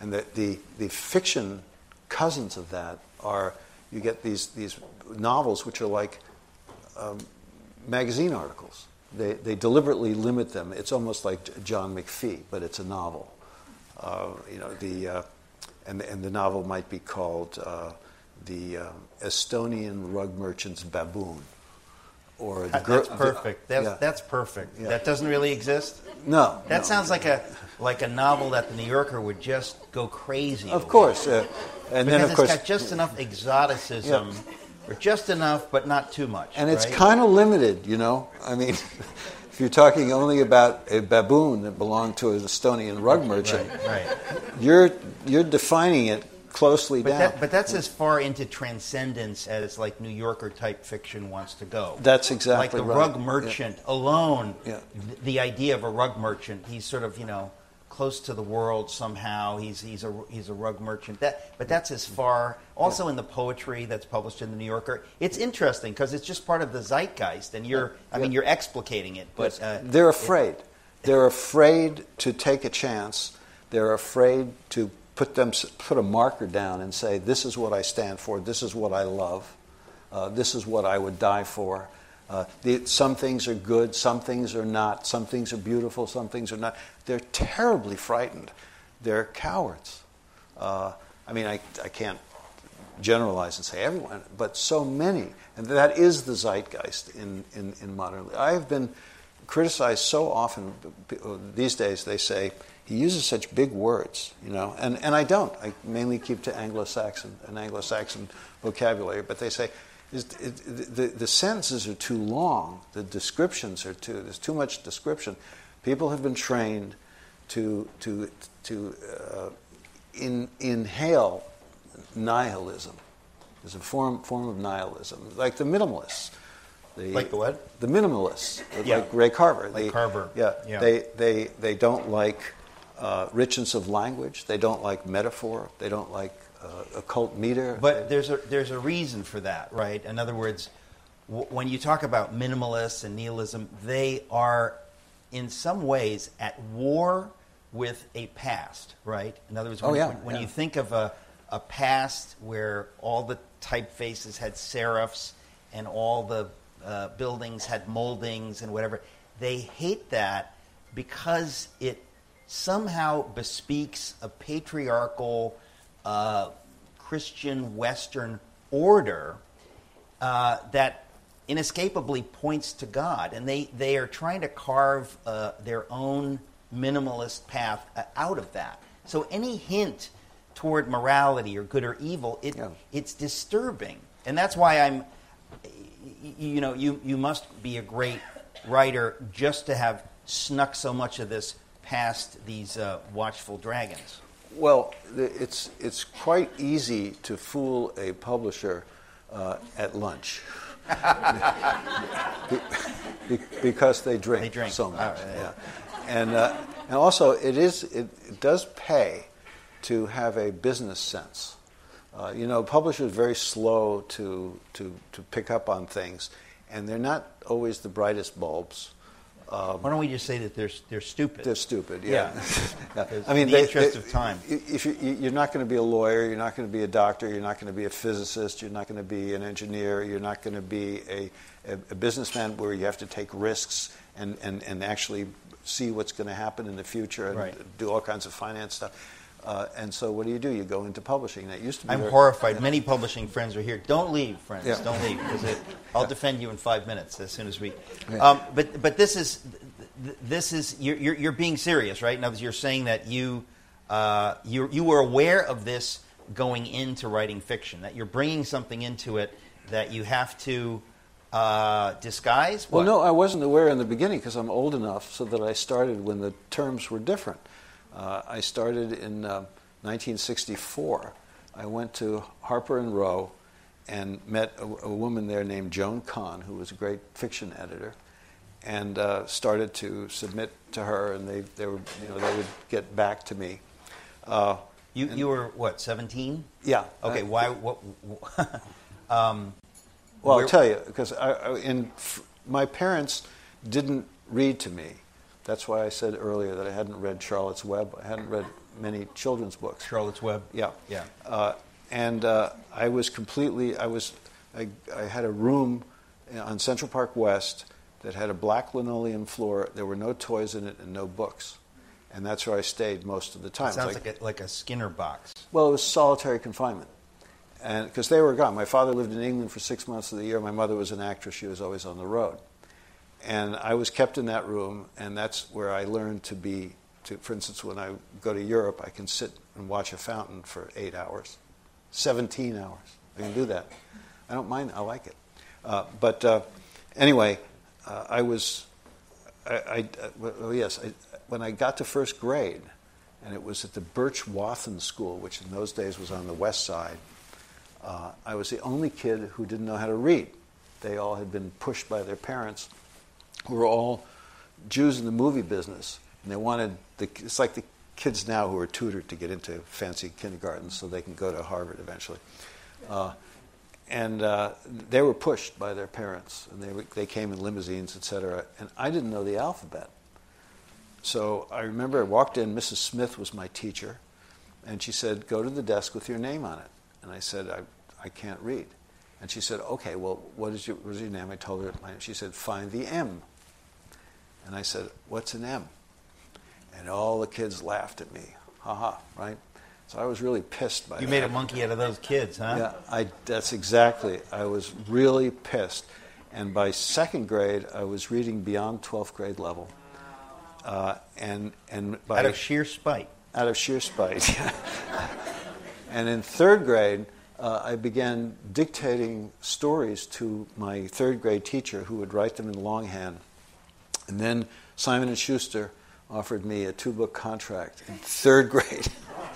And the, the, the fiction cousins of that are you get these, these novels which are like um, magazine articles. They, they deliberately limit them. It's almost like John McPhee, but it's a novel. Uh, you know, the, uh, and, and the novel might be called uh, The uh, Estonian Rug Merchant's Baboon. Or the that's perfect. The, that's, yeah. that's perfect. Yeah. That doesn't really exist. No, that no. sounds like a like a novel that the New Yorker would just go crazy. Of over. course, uh, and because then of course, it's got just enough exoticism. Yeah or just enough, but not too much. And it's right? kind of limited, you know. I mean, if you're talking only about a baboon that belonged to an Estonian rug merchant, right, right. you're you're defining it closely but down. That, but that's as far into transcendence as like New Yorker type fiction wants to go. That's exactly like the right. rug merchant yeah. alone. Yeah. the idea of a rug merchant, he's sort of you know close to the world somehow. He's he's a he's a rug merchant. That but that's as far. Also in the poetry that's published in the New Yorker, it's interesting because it's just part of the zeitgeist, and you're I mean you're explicating it, but uh, they're afraid. It, they're afraid to take a chance. They're afraid to put them put a marker down and say, "This is what I stand for. This is what I love. Uh, this is what I would die for." Uh, the, some things are good, some things are not, some things are beautiful, some things are not. They're terribly frightened. They're cowards. Uh, I mean, I, I can't generalize and say everyone, but so many. And that is the zeitgeist in, in, in modern. I have been criticized so often these days, they say, he uses such big words, you know, and, and I don't. I mainly keep to Anglo-Saxon, and Anglo-Saxon vocabulary, but they say, is the, the sentences are too long, the descriptions are too, there's too much description. People have been trained to, to, to uh, in, inhale nihilism. There's a form, form of nihilism, like the minimalists. The, like the what? The minimalists, yeah. like Ray Carver. Like they, Carver. Yeah, yeah, They, they, they don't like uh, richness of language. They don't like metaphor. They don't like uh, occult meter. But there's a there's a reason for that, right? In other words, w- when you talk about minimalists and nihilism, they are in some ways at war with a past, right? In other words, when, oh, yeah, when, when yeah. you think of a a past where all the typefaces had serifs and all the uh, buildings had moldings and whatever. They hate that because it somehow bespeaks a patriarchal uh, Christian Western order uh, that inescapably points to God. And they, they are trying to carve uh, their own minimalist path uh, out of that. So any hint toward morality or good or evil, it, Yeah. it's disturbing. And that's why I'm, you know, you, you must be a great writer just to have snuck so much of this past these uh, watchful dragons. Well, it's, it's quite easy to fool a publisher uh, at lunch. Be- be- because they drink, They drink. so much. Oh, yeah, yeah. And, uh, and also, it, is, it, it does pay to have a business sense. Uh, you know, publishers are very slow to, to, to pick up on things, and they're not always the brightest bulbs. Um, Why don't we just say that they're, they're stupid? They're stupid. Yeah. Yeah. Yeah. In the interest of time. If you, you're not going to be a lawyer, you're not going to be a doctor, you're not going to be a physicist, you're not going to be an engineer, you're not going to be a, a, a businessman where you have to take risks and, and, and actually see what's going to happen in the future and Right. do all kinds of finance stuff. Uh, and so, what do you do? You go into publishing. That used to be. I'm very- horrified. Many publishing friends are here. Don't leave, friends. Yeah. Don't leave because I'll defend you in five minutes as soon as we. Yeah. Um, but but this is this is you're, you're, you're being serious, right? Now you're saying that you uh, you you were aware of this going into writing fiction. That you're bringing something into it that you have to uh, disguise. Well, no, I wasn't aware in the beginning because I'm old enough so that I started when the terms were different. Uh, I started in uh, 1964. I went to Harper and Row and met a, a woman there named Joan Kahn, who was a great fiction editor, and uh, started to submit to her, and they, they, were, you know, they would get back to me. Uh, You you were what 17? yeah. Okay. I- why what? um, Well, Where- I'll tell you because in, my parents didn't read to me. That's why I said earlier that I hadn't read Charlotte's Web. I hadn't read many children's books. Charlotte's Web. Yeah, Yeah. Uh, and uh, I was completely. I was. I, I had a room on Central Park West that had a black linoleum floor. There were no toys in it and no books, and that's where I stayed most of the time. It Sounds like a, like a Skinner box. well, it was solitary confinement. And because they were gone. My father lived in England for six months of the year. My mother was an actress. She was always on the road. And I was kept in that room, and that's where I learned to be. To, for instance, when I go to Europe, I can sit and watch a fountain for eight hours, 17 hours. I can do that. I don't mind. I like it. Uh, but uh, anyway, uh, I was. I, I uh, well, yes. I, when I got to first grade, and it was at the Birch Wathen School, which in those days was on the west side. Uh, I was the only kid who didn't know how to read. They all had been pushed by their parents, who were all Jews in the movie business, and they wanted the. It's like the kids now who are tutored to get into fancy kindergartens so they can go to Harvard eventually. Uh, and uh, they were pushed by their parents, and they, they came in limousines, etc. And I didn't know the alphabet. So I remember I walked in, Mrs. Smith was my teacher, and she said, Go to the desk with your name on it. And I said, I, I can't read. And she said, Okay, well, what is, your, what is your name? I told her my name. She said, Find the M. And I said, What's an M? And all the kids laughed at me. Ha ha, right? So I was really pissed by You that. made a monkey out of those kids, huh? Yeah, I, that's exactly. I was really pissed. And by second grade, I was reading beyond 12th grade level. Uh, and, and by Out of sheer spite. out of sheer spite. and in third grade, uh, I began dictating stories to my third grade teacher, who would write them in longhand. And then Simon and Schuster offered me a two-book contract in third grade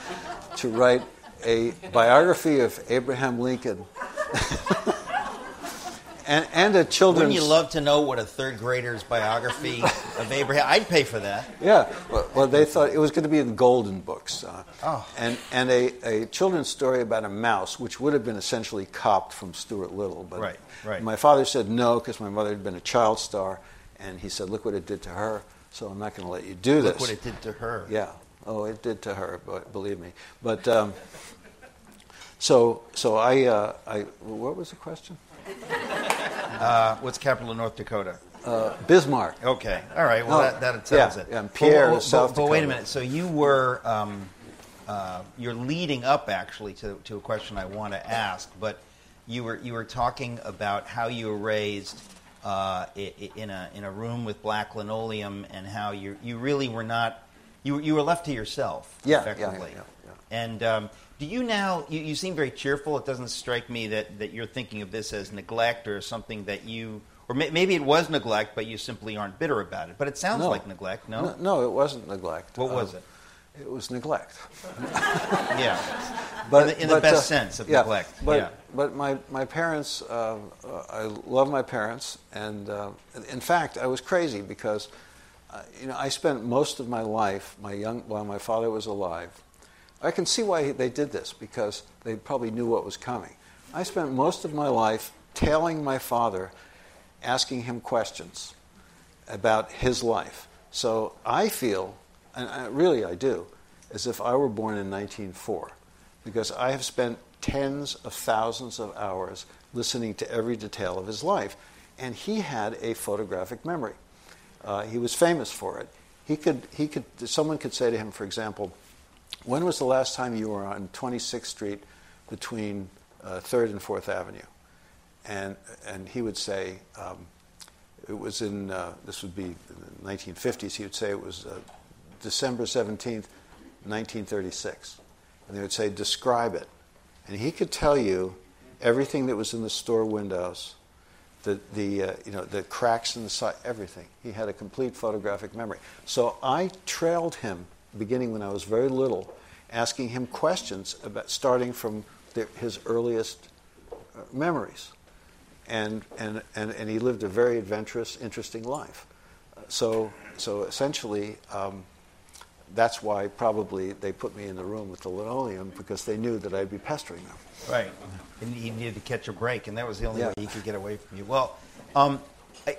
to write a biography of Abraham Lincoln and, and a children's. Wouldn't you love to know what a third grader's biography of Abraham? I'd pay for that. Yeah, well, well, they thought it was going to be in golden books, uh, Oh. and and a, a children's story about a mouse, which would have been essentially copped from Stuart Little. But Right, right. my father said no because my mother had been a child star, and he said, "Look what it did to her." So I'm not going to let you do this. Look what it did to her. Yeah. Oh, it did to her, but believe me. But um, So, so I, uh, I, what was the question? Uh, what's capital of North Dakota? Uh, Bismarck. Okay. All right. Well, No. that, that settles Yeah, it. yeah, and Pierre But- South but, but wait a minute. So you were um, uh, you're leading up actually to, to a question I want to ask, but you were you were talking about how you were raised uh, in a in a room with black linoleum and how you you really were not you were- you were left to yourself Yeah, yeah, effectively. yeah, yeah. And um, do you now? You, you seem very cheerful. It doesn't strike me that, that you're thinking of this as neglect or something that you, or may, maybe it was neglect, but you simply aren't bitter about it. But it sounds No. like neglect. No. No, no, it wasn't neglect. What was Uh, it? It was neglect. Yeah. But In the- in the best sense of yeah, neglect, But, yeah. But my, my parents, uh, uh, I love my parents, and uh, in fact, I was crazy because, uh, you know, I spent most of my life, my young, while my father was alive. I can see why they did this because they probably knew what was coming. I spent most of my life tailing my father, asking him questions about his life. So I feel, and I, really I do, as if I were born in 1904, because I have spent tens of thousands of hours listening to every detail of his life, and he had a photographic memory. Uh, he was famous for it. He could, he could, someone could say to him, for example, when was the last time you were on 26th Street between uh, 3rd and 4th Avenue? And, and he would say, um, it was in, uh, this would be in the 1950s, he would say it was uh, December 17th, 1936. And they would say, describe it. And he could tell you everything that was in the store windows, the, the, uh, you know, the cracks in the side, everything. He had a complete photographic memory. So I trailed him, beginning when I was very little, asking him questions about starting from the, his earliest uh, memories and, and, and, and he lived a very adventurous, interesting life. Uh, So, so essentially, um, that's why probably they put me in the room with the linoleum because they knew that I'd be pestering them. Right. And he needed to catch a break, and that was the only Yeah. way he could get away from you. Well, um,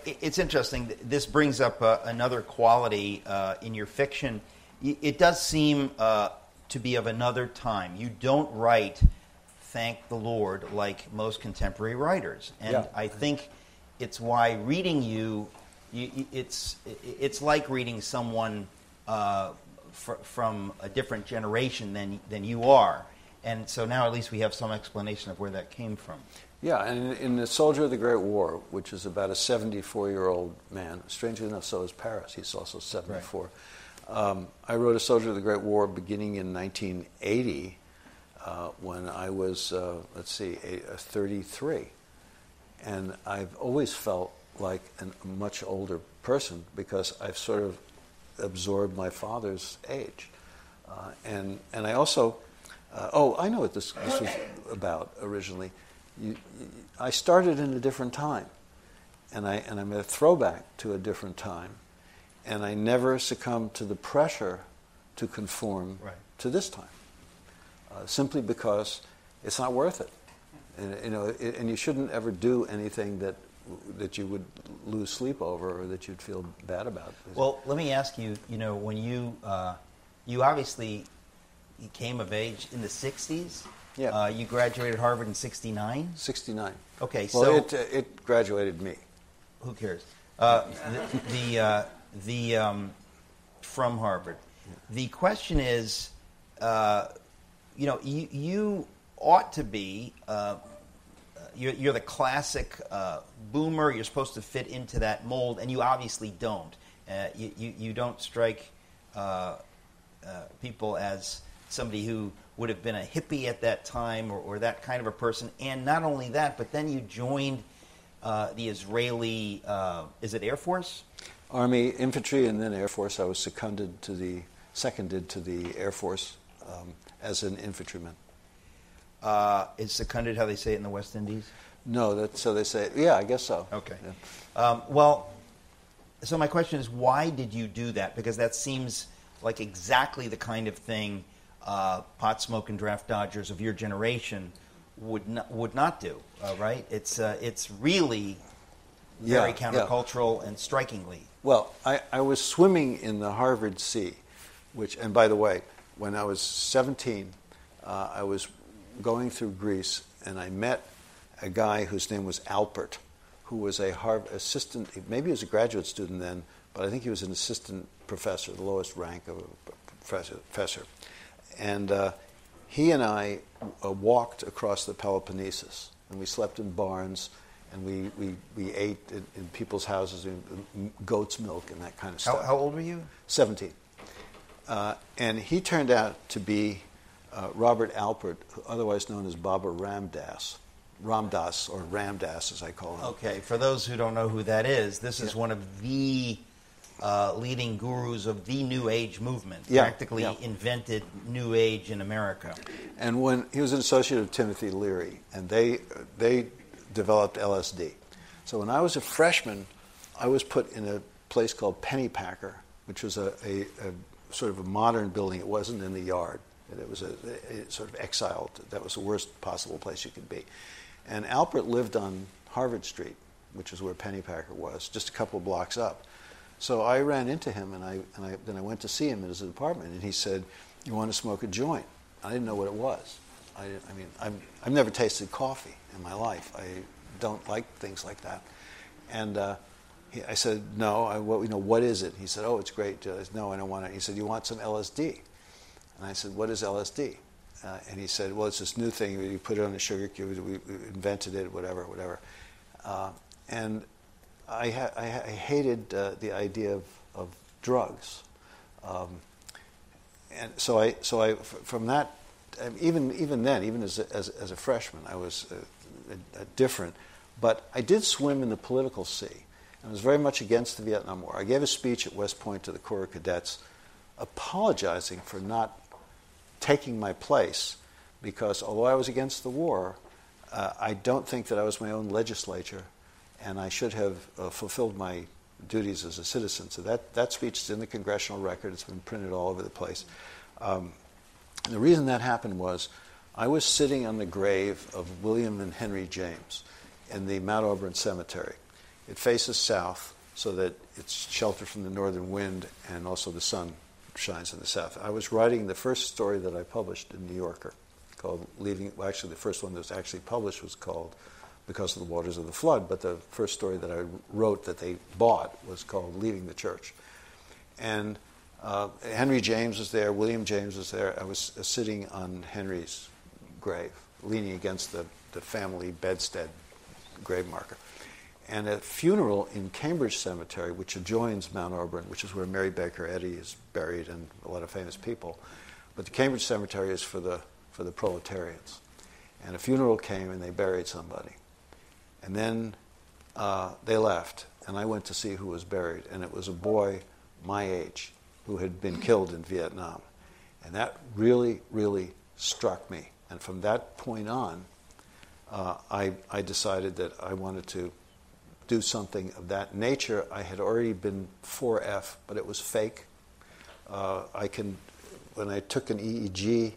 it's interesting. This brings up uh, another quality uh, in your fiction. It does seem uh, to be of another time. You don't write, thank the Lord, like most contemporary writers. And Yeah. I think it's why reading you, it's, it's like reading someone uh, fr- from a different generation than, than you are. And so now at least we have some explanation of where that came from. Yeah, and in, The Soldier of the Great War, which is about a 74 year old man, strangely enough, so is Paris. He's also 74. Um, I wrote A Soldier of the Great War beginning in 1980 uh, when I was, uh, let's see, a, a 33. And I've always felt like an, a much older person because I've sort of absorbed my father's age. Uh, and, and I also, uh, oh, I know what this, this was about originally. You, you, I started in a different time, and, I, and I'm a throwback to a different time, and I never succumbed to the pressure to conform Right. to this time, uh, simply because it's not worth it. And, you know, it, and you shouldn't ever do anything that, that you would lose sleep over or that you'd feel bad about. Well, let me ask you, you know, when you, uh, you obviously you came of age in the 60s. Yeah. Uh, you graduated Harvard in 69. 69. Okay, Well, so it, uh, it graduated me. who cares? Uh, the the, uh, the um, from Harvard. The question is, uh, you know, you, you ought to be. You're, you're the classic uh, boomer. You're supposed to fit into that mold, and you obviously don't. Uh, you, you, you don't strike uh, uh, people as somebody who would have been a hippie at that time or, or that kind of a person. And not only that, but then you joined uh, the Israeli, is it Air Force? Army infantry and then Air Force. I was seconded to the seconded to the Air Force um, as an infantryman. Uh, is seconded how they say it in the West Indies? No, that's so they say. Yeah, I guess so. Okay. Yeah. Um, well, so my question is, why did you do that? Because that seems like exactly the kind of thing uh, pot smoking draft dodgers of your generation would not, would not do. Uh, right? It's uh, it's really very Yeah, yeah. countercultural and strikingly. Well, I, I was swimming in the Harvard Sea, which, and by the way, when I was 17, uh, I was going through Greece, and I met a guy whose name was Alpert, who was a Harvard assistant. Maybe he was a graduate student then, but I think he was an assistant professor, the lowest rank of a professor. And uh, he and I uh, walked across the Peloponnesus, and we slept in barns, and we, we, we ate in, in people's houses in goat's milk and that kind of stuff. How, how old were you? 17. Uh, and he turned out to be uh, Robert Alpert, otherwise known as Baba Ramdas. Ramdas, or Ramdas as I call him. Okay, for those who don't know who that is, this is one of the uh, leading gurus of the New Age movement. Yeah, Practically yeah. invented New Age in America. And when he was an associate of Timothy Leary, and they they developed LSD. So when I was a freshman, I was put in a place called Pennypacker, which was a, a, a sort of a modern building. It wasn't in the yard. It was a, a sort of exiled. That was the worst possible place you could be. And Alpert lived on Harvard Street, which is where Pennypacker was, just a couple of blocks up. So I ran into him, and I, and I then I went to see him in his apartment, and he said, "You want to smoke a joint?" I didn't know what it was. I, I mean, I'm, I've never tasted coffee in my life. I don't like things like that. And uh, he, I said, "No, I, what, you know, what is it?" He said, "Oh, it's great." I said, "No, I don't want it." He said, "You want some LSD?" And I said, "What is LSD?" Uh, and he said, "Well, it's this new thing. You put it on a sugar cube. We, invented it. Whatever, whatever." Uh, and I, ha- I, ha- I hated uh, the idea of, of drugs, um, and so I so I f- from that um, even even then even as a, as, as a freshman I was uh, different, but I did swim in the political sea. I was very much against the Vietnam War. I gave a speech at West Point to the Corps of Cadets, apologizing for not taking my place, because although I was against the war, uh, I don't think that I was my own legislature and I should have uh, fulfilled my duties as a citizen. So that, that speech is in the congressional record. It's been printed all over the place. Um, the reason that happened was I was sitting on the grave of William and Henry James in the Mount Auburn Cemetery. It faces south so that it's sheltered from the northern wind and also the sun shines in the south. I was writing the first story that I published in New Yorker called Leaving, well, actually, the first one that was actually published was called because of the waters of the flood. But the first story that I wrote that they bought was called Leaving the Church. And uh, Henry James was there, William James was there. I was uh, sitting on Henry's grave, leaning against the, the family bedstead grave marker. And a funeral in Cambridge Cemetery, which adjoins Mount Auburn, which is where Mary Baker Eddy is buried and a lot of famous people. But the Cambridge Cemetery is for the, for the proletarians. And a funeral came and they buried somebody. And then uh, they left, and I went to see who was buried, and it was a boy my age who had been killed in Vietnam. And that really, really struck me. And from that point on, uh, I, I decided that I wanted to do something of that nature. I had already been 4F, but it was fake. Uh, I can, when I took an EEG,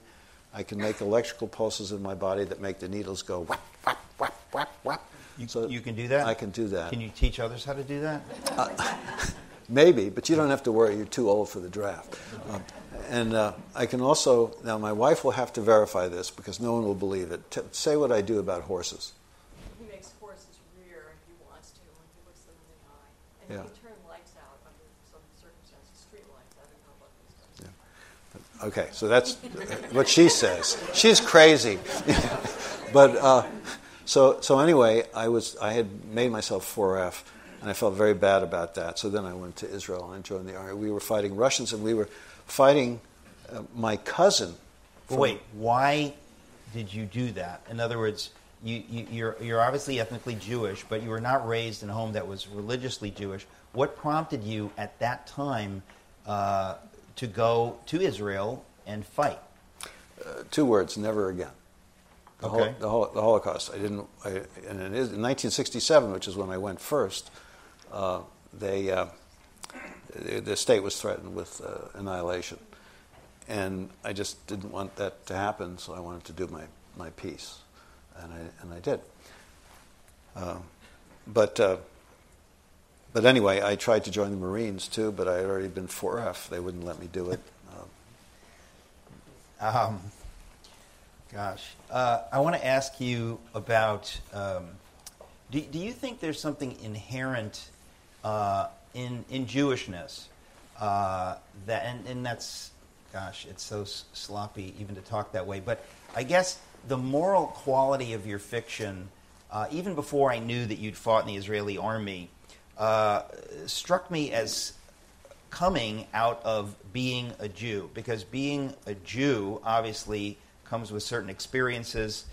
I can make electrical pulses in my body that make the needles go whap, whap, whap, whap, whap. You, so you can do that? I can do that. Can you teach others how to do that? Uh, maybe, but you don't have to worry. You're too old for the draft. Um, and uh, I can also, now my wife will have to verify this because no one will believe it. T- say what I do about horses. He makes horses rear if he wants to when he looks them in the eye. Yeah. he turn lights out under some circumstances, street lights. I don't know what this does. Yeah. Okay, so that's what she says. She's crazy. but uh, so, so anyway, I was I had made myself 4F, and I felt very bad about that. So then I went to Israel and joined the army. We were fighting Russians, and we were fighting uh, my cousin. Wait, why did you do that? In other words, you, you, you're, you're obviously ethnically Jewish, but you were not raised in a home that was religiously Jewish. What prompted you at that time uh, to go to Israel and fight? Uh, two words: never again. The, okay. Hol- the, the, Holocaust. I didn't. I, and in 1967, which is when I went first, uh, they uh, the, the, state was threatened with uh, annihilation, and I just didn't want that to happen. So I wanted to do my my piece, and I and I did. Uh, but uh, but anyway, I tried to join the Marines too, but I had already been 4F. They wouldn't let me do it. Um, Gosh, uh, I want to ask you about. Um, do, do you think there's something inherent uh, in in Jewishness uh, that, and, and that's, gosh, it's so sloppy even to talk that way. But I guess the moral quality of your fiction, uh, even before I knew that you'd fought in the Israeli army, uh, struck me as coming out of being a Jew, because being a Jew obviously comes with certain experiences.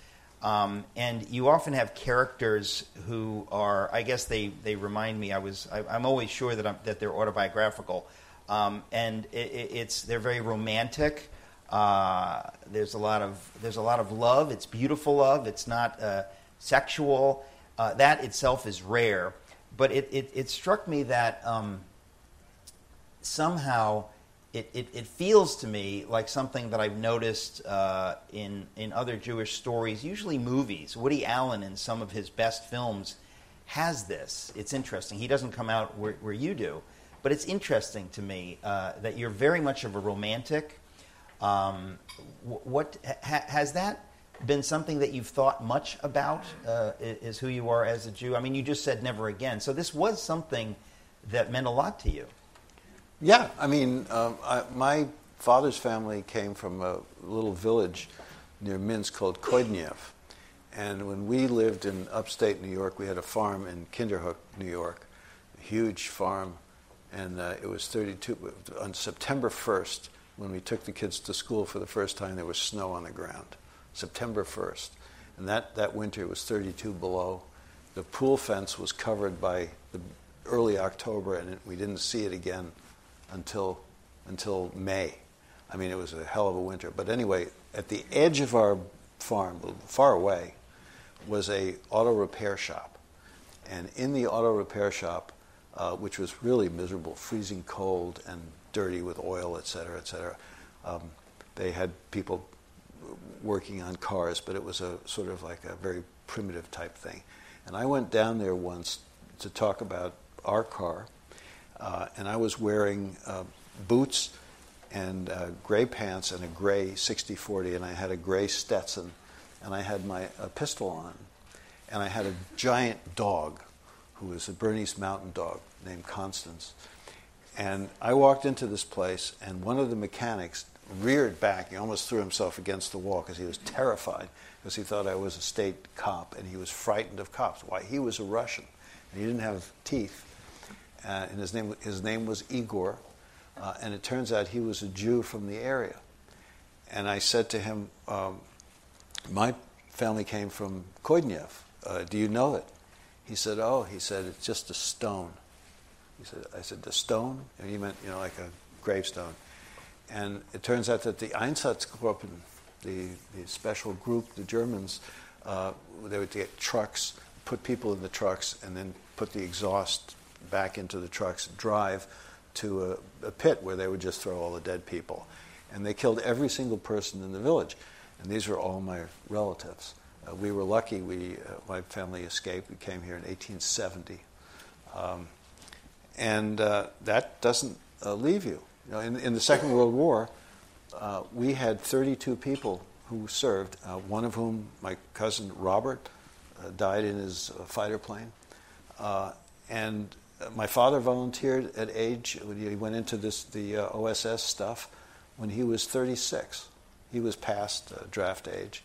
Um, and you often have characters who are, I guess they, they remind me, I was, I, am always sure that, I'm, that they're autobiographical. Um, and it, it, it's, they're very romantic. Uh, there's, a lot of, there's a lot of love. It's beautiful love. It's not uh, sexual. Uh, that itself is rare. But it, it, it struck me that um, somehow it, it, it, feels to me like something that I've noticed uh, in, in other Jewish stories, usually movies. Woody Allen, in some of his best films, has this. It's interesting. He doesn't come out where, where you do, but it's interesting to me uh, that you're very much of a romantic. Um, what ha, has that been something that you've thought much about? Uh, is who you are as a Jew? I mean, you just said never again. So this was something that meant a lot to you. Yeah, I mean, um, I, my father's family came from a little village near Minsk called Koidniev. And when we lived in upstate New York, we had a farm in Kinderhook, New York, a huge farm. And uh, it was 32. On September 1st, when we took the kids to school for the first time, there was snow on the ground. September 1st. And that, that winter it was 32 below. The pool fence was covered by the early October, and it, we didn't see it again until until May. I mean, it was a hell of a winter. But anyway, at the edge of our farm, far away, was a auto repair shop, and in the auto repair shop, uh, which was really miserable, freezing cold and dirty with oil, et cetera, et cetera, um, they had people working on cars, but it was a sort of like a very primitive type thing. And I went down there once to talk about our car uh, and I was wearing uh, boots and uh, gray pants and a gray 6040, and I had a gray Stetson, and I had my pistol on. And I had a giant dog who was a Bernese mountain dog named Constance. And I walked into this place, and one of the mechanics reared back. He almost threw himself against the wall because he was terrified because he thought I was a state cop and he was frightened of cops. Why? He was a Russian and he didn't have teeth uh, and his name, his name was Igor, uh, and it turns out he was a Jew from the area. And I said to him, um, My family came from Koidniev. Uh, do you know it? He said, Oh, he said, it's just a stone. He said, I said, the stone? And he meant, you know, like a gravestone. And it turns out that the Einsatzgruppen, the, the special group, the Germans, uh, they would get trucks, put people in the trucks, and then put the exhaust back into the trucks, drive to a, a, pit where they would just throw all the dead people. And they killed every single person in the village. And these were all my relatives. Uh, we were lucky. We, uh, my family escaped. We came here in 1870. Um, and uh, that doesn't uh, leave you. you know, in, in, the Second World War, uh, we had 32 people who served, uh, one of whom, my cousin Robert, died in his fighter plane. and my father volunteered at age, when he went into this, the uh, OSS stuff when he was 36. He was past uh, draft age.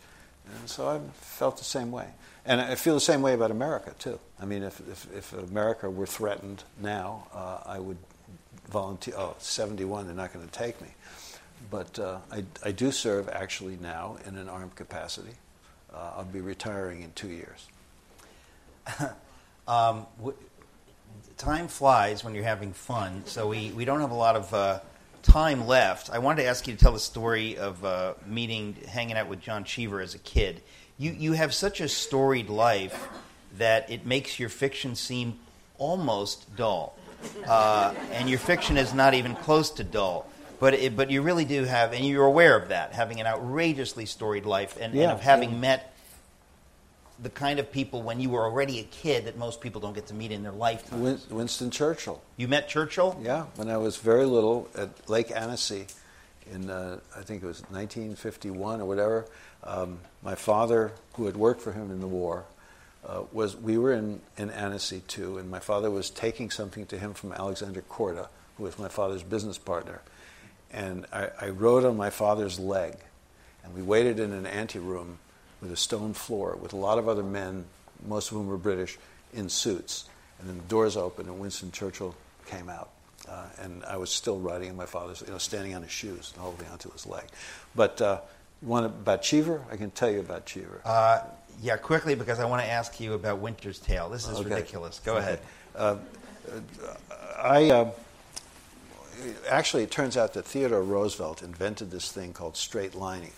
And so I felt the same way. And I feel the same way about America, too. I mean, if, if, if America were threatened now, uh, I would volunteer. Oh, 71, they're not going to take me. But uh, I, I do serve actually now in an armed capacity. Uh, I'll be retiring in two years. um, time flies when you're having fun, so we, we don't have a lot of uh, time left. I wanted to ask you to tell the story of uh, meeting, hanging out with John Cheever as a kid. You, you have such a storied life that it makes your fiction seem almost dull. Uh, and your fiction is not even close to dull. But, it, but you really do have, and you're aware of that, having an outrageously storied life and, yeah, and of having yeah. met the kind of people when you were already a kid that most people don't get to meet in their lifetime. Winston Churchill. You met Churchill? Yeah, when I was very little at Lake Annecy in uh, I think it was 1951 or whatever. Um, my father, who had worked for him in the war, uh, was we were in, in Annecy too, and my father was taking something to him from Alexander Korda, who was my father's business partner. And I, I rode on my father's leg, and we waited in an anteroom with a stone floor with a lot of other men, most of whom were British, in suits. And then the doors opened, and Winston Churchill came out. Uh, and I was still riding in my father's, you know, standing on his shoes and holding onto his leg. But uh, you want about Cheever? I can tell you about Cheever. Uh, yeah, quickly because I want to ask you about Winter's Tale. This is Okay. ridiculous. Go Okay. ahead. Uh, I uh, actually, it turns out that Theodore Roosevelt invented this thing called straight lining.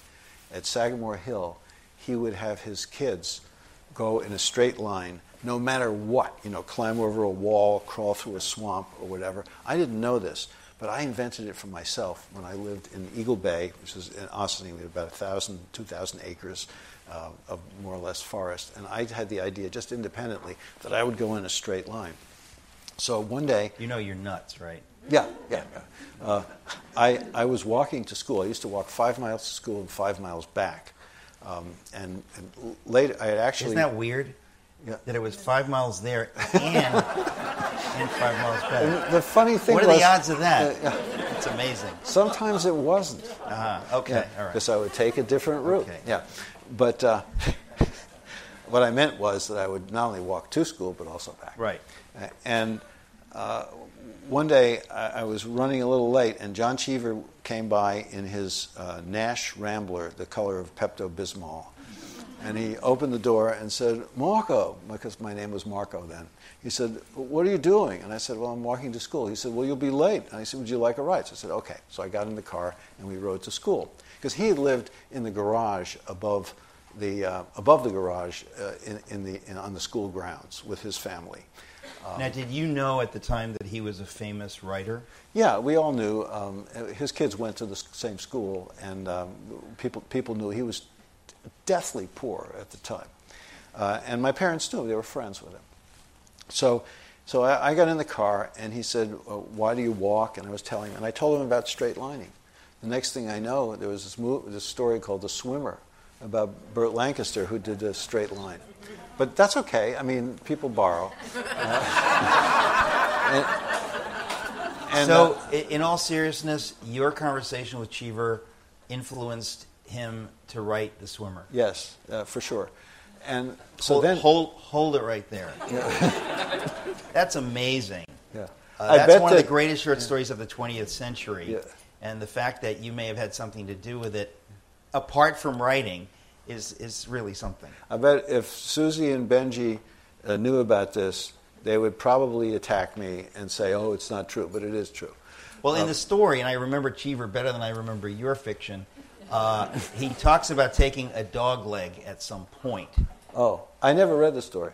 At Sagamore Hill, he would have his kids go in a straight line, no matter what. You know, climb over a wall, crawl through a swamp, or whatever. I didn't know this, but I invented it for myself when I lived in Eagle Bay, which is in Ossining, we had about 1,000, 2,000 acres uh, of more or less forest. And I had the idea, just independently, that I would go in a straight line. So one day, You know you're nuts, right? yeah, yeah. yeah. Uh, I, I was walking to school. I used to walk five miles to school and five miles back. Um, and, and later, I had actually. Isn't that weird? Yeah. That it was five miles there and, and five miles back. and the funny thing What are was, the odds of that? Uh, yeah. It's amazing. sometimes it wasn't. Uh-huh. Okay, all right. Because I would take a different route. Okay. Yeah. But uh, what I meant was that I would not only walk to school, but also back. Right. And uh, one day I, I was running a little late, and John Cheever came by in his uh, Nash Rambler, the color of Pepto Bismol. And he opened the door and said, Marco, because my name was Marco then. He said, What are you doing? And I said, Well, I'm walking to school. He said, Well, you'll be late. And I said, Would you like a ride? So I said, Okay. So I got in the car and we rode to school. Because he had lived in the garage above the, uh, above the garage uh, in, in the, in, on the school grounds with his family. now, did you know at the time that he was a famous writer? Yeah, we all knew. Um, his kids went to the same school, and um, people people knew he was deathly poor at the time. Uh, and my parents knew; they were friends with him. So, so I, I got in the car, and he said, uh, "Why do you walk?" And I was telling him, and I told him about straight lining. The next thing I know, there was this, mo- this story called "The Swimmer" about Burt Lancaster, who did a straight line. But that's okay. I mean, people borrow. Uh, and, and, so, uh, in all seriousness, your conversation with Cheever influenced him to write The Swimmer. Yes, uh, for sure. And so hold, then, hold, hold it right there. That's amazing. yeah. Uh, that's one of the greatest short stories of the 20th century. Yeah. And the fact that you may have had something to do with it, apart from writing, is, is really something. I bet if Susie and Benji uh, knew about this, they would probably attack me and say, "Oh, it's not true," but it is true. Well, in Uh, the story, and I remember Cheever better than I remember your fiction, uh, he talks about taking a dog leg at some point. Oh, I never read the story.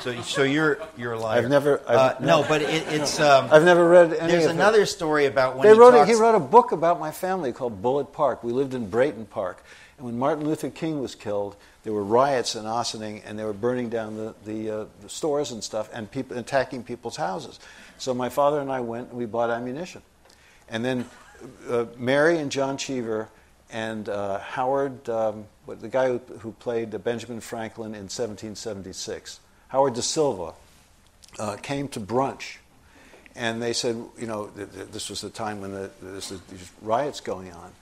So, so you're you're a liar. I've never- I've- uh, no, no. but it, it's. Um, I've never read any. there's of it. another story about when They he wrote. A, he wrote a book about my family called Bullet Park. We lived in Brayton Park, and when Martin Luther King was killed, there were riots in Ossining, and they were burning down the the, uh, the stores and stuff, and people attacking people's houses. So my father and I went and we bought ammunition, and then uh, Mary and John Cheever and uh, Howard, um, the guy who, played Benjamin Franklin in 1776, Howard Da Silva, uh, came to brunch and they said, you know, th- th- this was the time when the, there's these riots going on.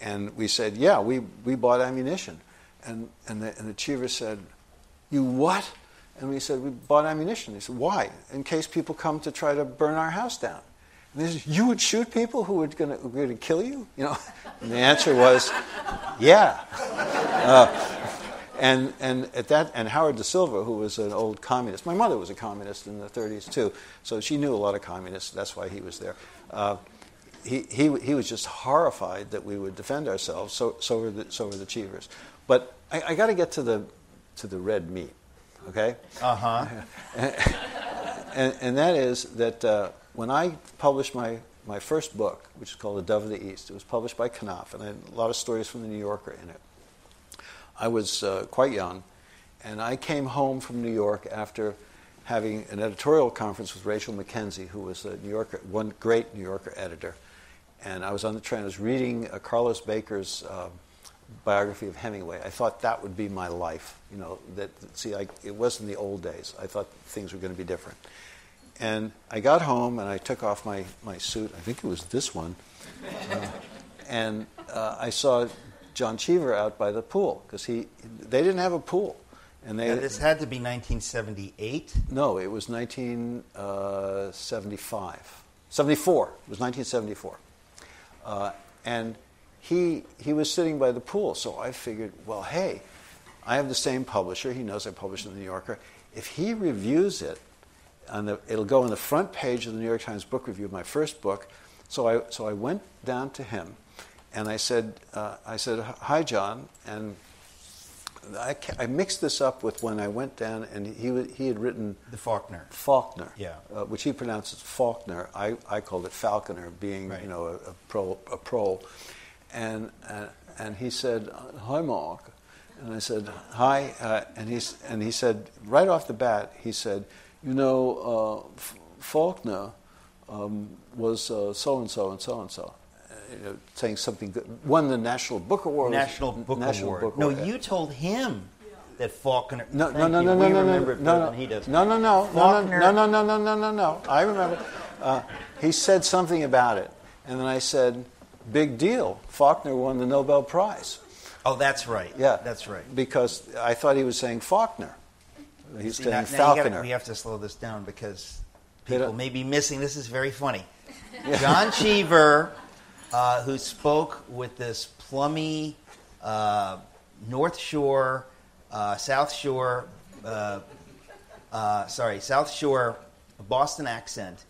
And we said, yeah, we, we bought ammunition. And, and, the, and the Cheever said, you what? And we said, we bought ammunition. He said, why? In case people come to try to burn our house down. Said, you would shoot people who were going to kill you? You know? And the answer was, yeah. And, and at that, and Howard Da Silva, who was an old communist, my mother was a communist in the 30s too, so she knew a lot of communists. That's why he was there. Uh, he, he, he was just horrified that we would defend ourselves. So, so were the, so were the Cheevers. But I, I got to get to the, to the red meat, okay? Uh huh. and, and that is that uh, when I published my, my first book, which is called The Dove of the East, it was published by Knopf, and I had a lot of stories from the New Yorker in it. I was uh, quite young, and I came home from New York after having an editorial conference with Rachel MacKenzie, who was a New Yorker, one great New Yorker editor. and I was on the train. I was reading uh, Carlos Baker's uh, biography of Hemingway. I thought that would be my life. You know, that see, I, it wasn't the old days. I thought things were going to be different. And I got home and I took off my, my suit. I think it was this one. Uh, and uh, I saw John Cheever out by the pool because he they didn't have a pool. And they Now, this had to be 1978. no, it was 1975. 74. It was 1974. Uh, and he, he was sitting by the pool, so I figured, well, hey, I have the same publisher. He knows I publish in the New Yorker. If he reviews it, on the, it'll go on the front page of the New York Times Book Review, my first book. So I, so I went down to him, and I said, uh, I said, hi, John, and I, I mixed this up with when I went down, and he, he had written The Faulkner. Faulkner, Yeah. uh, which he pronounces Faulkner. I, I called it Falconer, being Right. you know a, a pro a pro, and uh, and he said, "Hi, Mark," and I said, "Hi," uh, and he's and he said right off the bat, he said, "You know, uh, F- Faulkner um, was so and so and so and so." You know, saying something good. Won the National Book Award. National Book National Award. Book no, Award. you told him that Faulkner. No, no, no, no, no, no, no, no, no, he does. no, no, no, no, Faulkner- no, no, no, no, no, no, no. I remember. Uh, he said something about it, and then I said, "Big deal! Faulkner won the Nobel Prize." Oh, that's right. Yeah, that's right. Because I thought he was saying Faulkner. He's See, now- now gotta- we have to slow this down because people may be missing. This is very funny. John Cheever, uh, who spoke with this plummy uh, North Shore, uh, South Shore, uh, uh, sorry, South Shore Boston accent,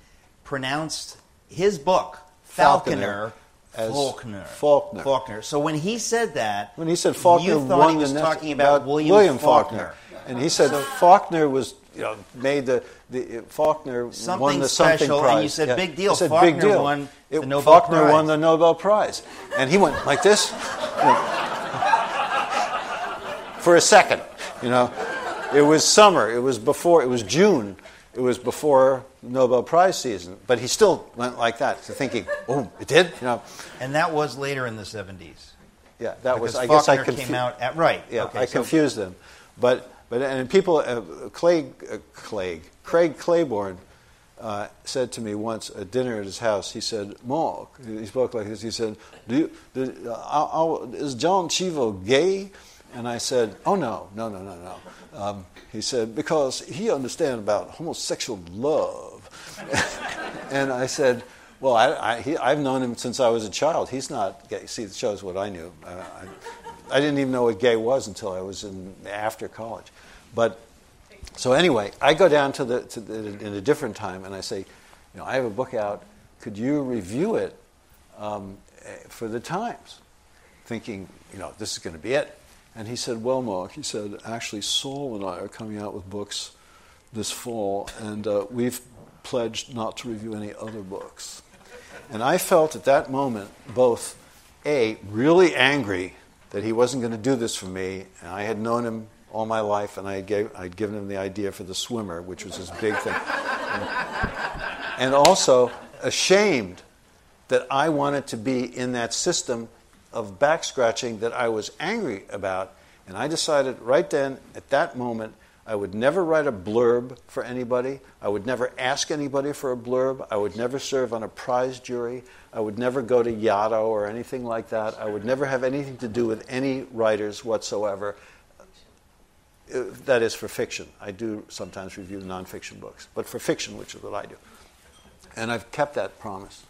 pronounced his book Falconer. Falconer as Faulkner. Faulkner. Faulkner. So when he said that, when he said Faulkner you thought he was talking about, William, Faulkner. And he said Faulkner was you know made the the Faulkner won Something the something special, and you said, "Big deal, I said, Faulkner big deal. won It- the Nobel Faulkner Prize." won the Nobel Prize, and he went like this you know, for a second. You know, it was summer. It was before. It was June. It was before Nobel Prize season, but he still went like that, thinking, "Oh, it did." You know, and that was later in the 70s. yeah, that was. Because I guess I confu- came out at right. yeah, okay, I so- confused them, but but and people, uh, Craig, uh, Craig, Craig Claiborne uh, said to me once at dinner at his house. He said, "Mark," he spoke like this. He said, "Do you, uh, uh, uh, is John Cheever gay?" And I said, "Oh no, no, no, no, no." Um, he said, "Because he understands about homosexual love." and I said. Well, I, I've known him since I was a child. He's not gay. See, it shows what I knew. Uh, I, I didn't even know what gay was until I was in after college. But so anyway, I go down to the, to the in a different time and I say, you know, I have a book out. Could you review it um, for the Times? Thinking, you know, this is going to be it. And he said, well, Mark, he said, actually, Saul and I are coming out with books this fall, and uh, we've pledged not to review any other books. And I felt at that moment both A, really angry that he wasn't going to do this for me, and I had known him all my life, and I had gave, I'd given him the idea for the swimmer, which was his big thing. and also ashamed that I wanted to be in that system of back scratching that I was angry about. And I decided right then, at that moment, I would never write a blurb for anybody. I would never ask anybody for a blurb. I would never serve on a prize jury. I would never go to Yaddo or anything like that. I would never have anything to do with any writers whatsoever. Uh, That is for fiction. I do sometimes review nonfiction books, but for fiction, which is what I do. And I've kept that promise.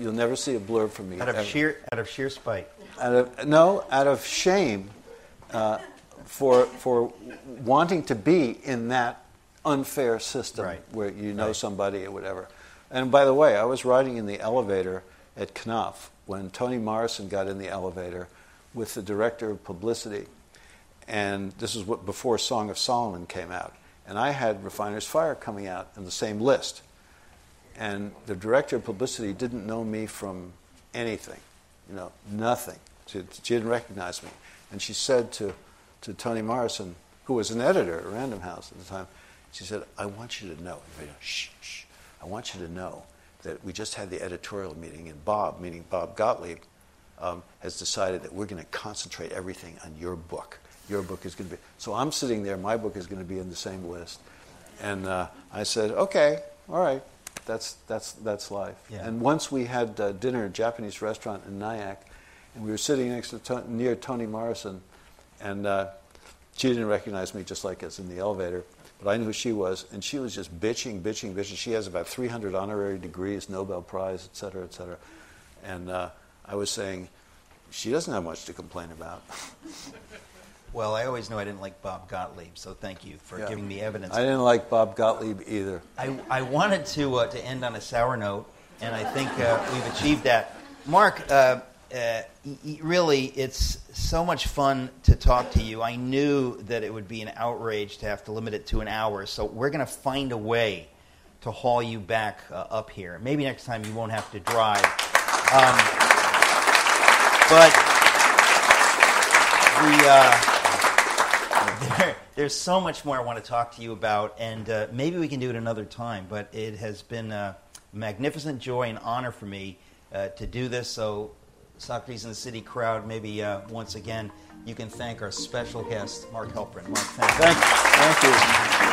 You'll never see a blurb from me. Out of ever. sheer, out of sheer spite. Out of, no, out of shame uh, for, for wanting to be in that unfair system Right. where you know Right. somebody or whatever. And by the way, I was riding in the elevator at Knopf when Toni Morrison got in the elevator with the director of publicity. And this is what before Song of Solomon came out. And I had Refiner's Fire coming out in the same list. And the director of publicity didn't know me from anything, you know, nothing. She, she didn't recognize me. And she said to, to Toni Morrison, who was an editor at Random House at the time, she said, I want you to know, shh, shh, I want you to know that we just had the editorial meeting, and Bob, meaning Bob Gottlieb, um, has decided that we're going to concentrate everything on your book. Your book is going to be. So I'm sitting there, my book is going to be in the same list. And uh, I said, okay, all right, that's, that's, that's life. Yeah. And once we had uh, dinner at a Japanese restaurant in Nyack, and we were sitting next to near Toni Morrison, and uh, she didn't recognize me just like us in the elevator, but I knew who she was, and she was just bitching, bitching, bitching. She has about 300 honorary degrees, Nobel Prize, et cetera, et cetera. And uh, I was saying, she doesn't have much to complain about. Well, I always knew I didn't like Bob Gottlieb, so thank you for Yeah. giving me evidence. I didn't like Bob Gottlieb either. I, I wanted to uh, to end on a sour note, and I think uh, we've achieved that. Mark, uh, uh, really, it's so much fun to talk to you. I knew that it would be an outrage to have to limit it to an hour, so we're going to find a way to haul you back uh, up here. Maybe next time you won't have to drive. Um, but the. Uh, there, there's so much more I want to talk to you about, and uh, maybe we can do it another time. But it has been a magnificent joy and honor for me uh, to do this. So, Socrates in the City crowd, maybe uh, once again, you can thank our special guest, Mark Helprin. Mark, thank you. Thank, thank you.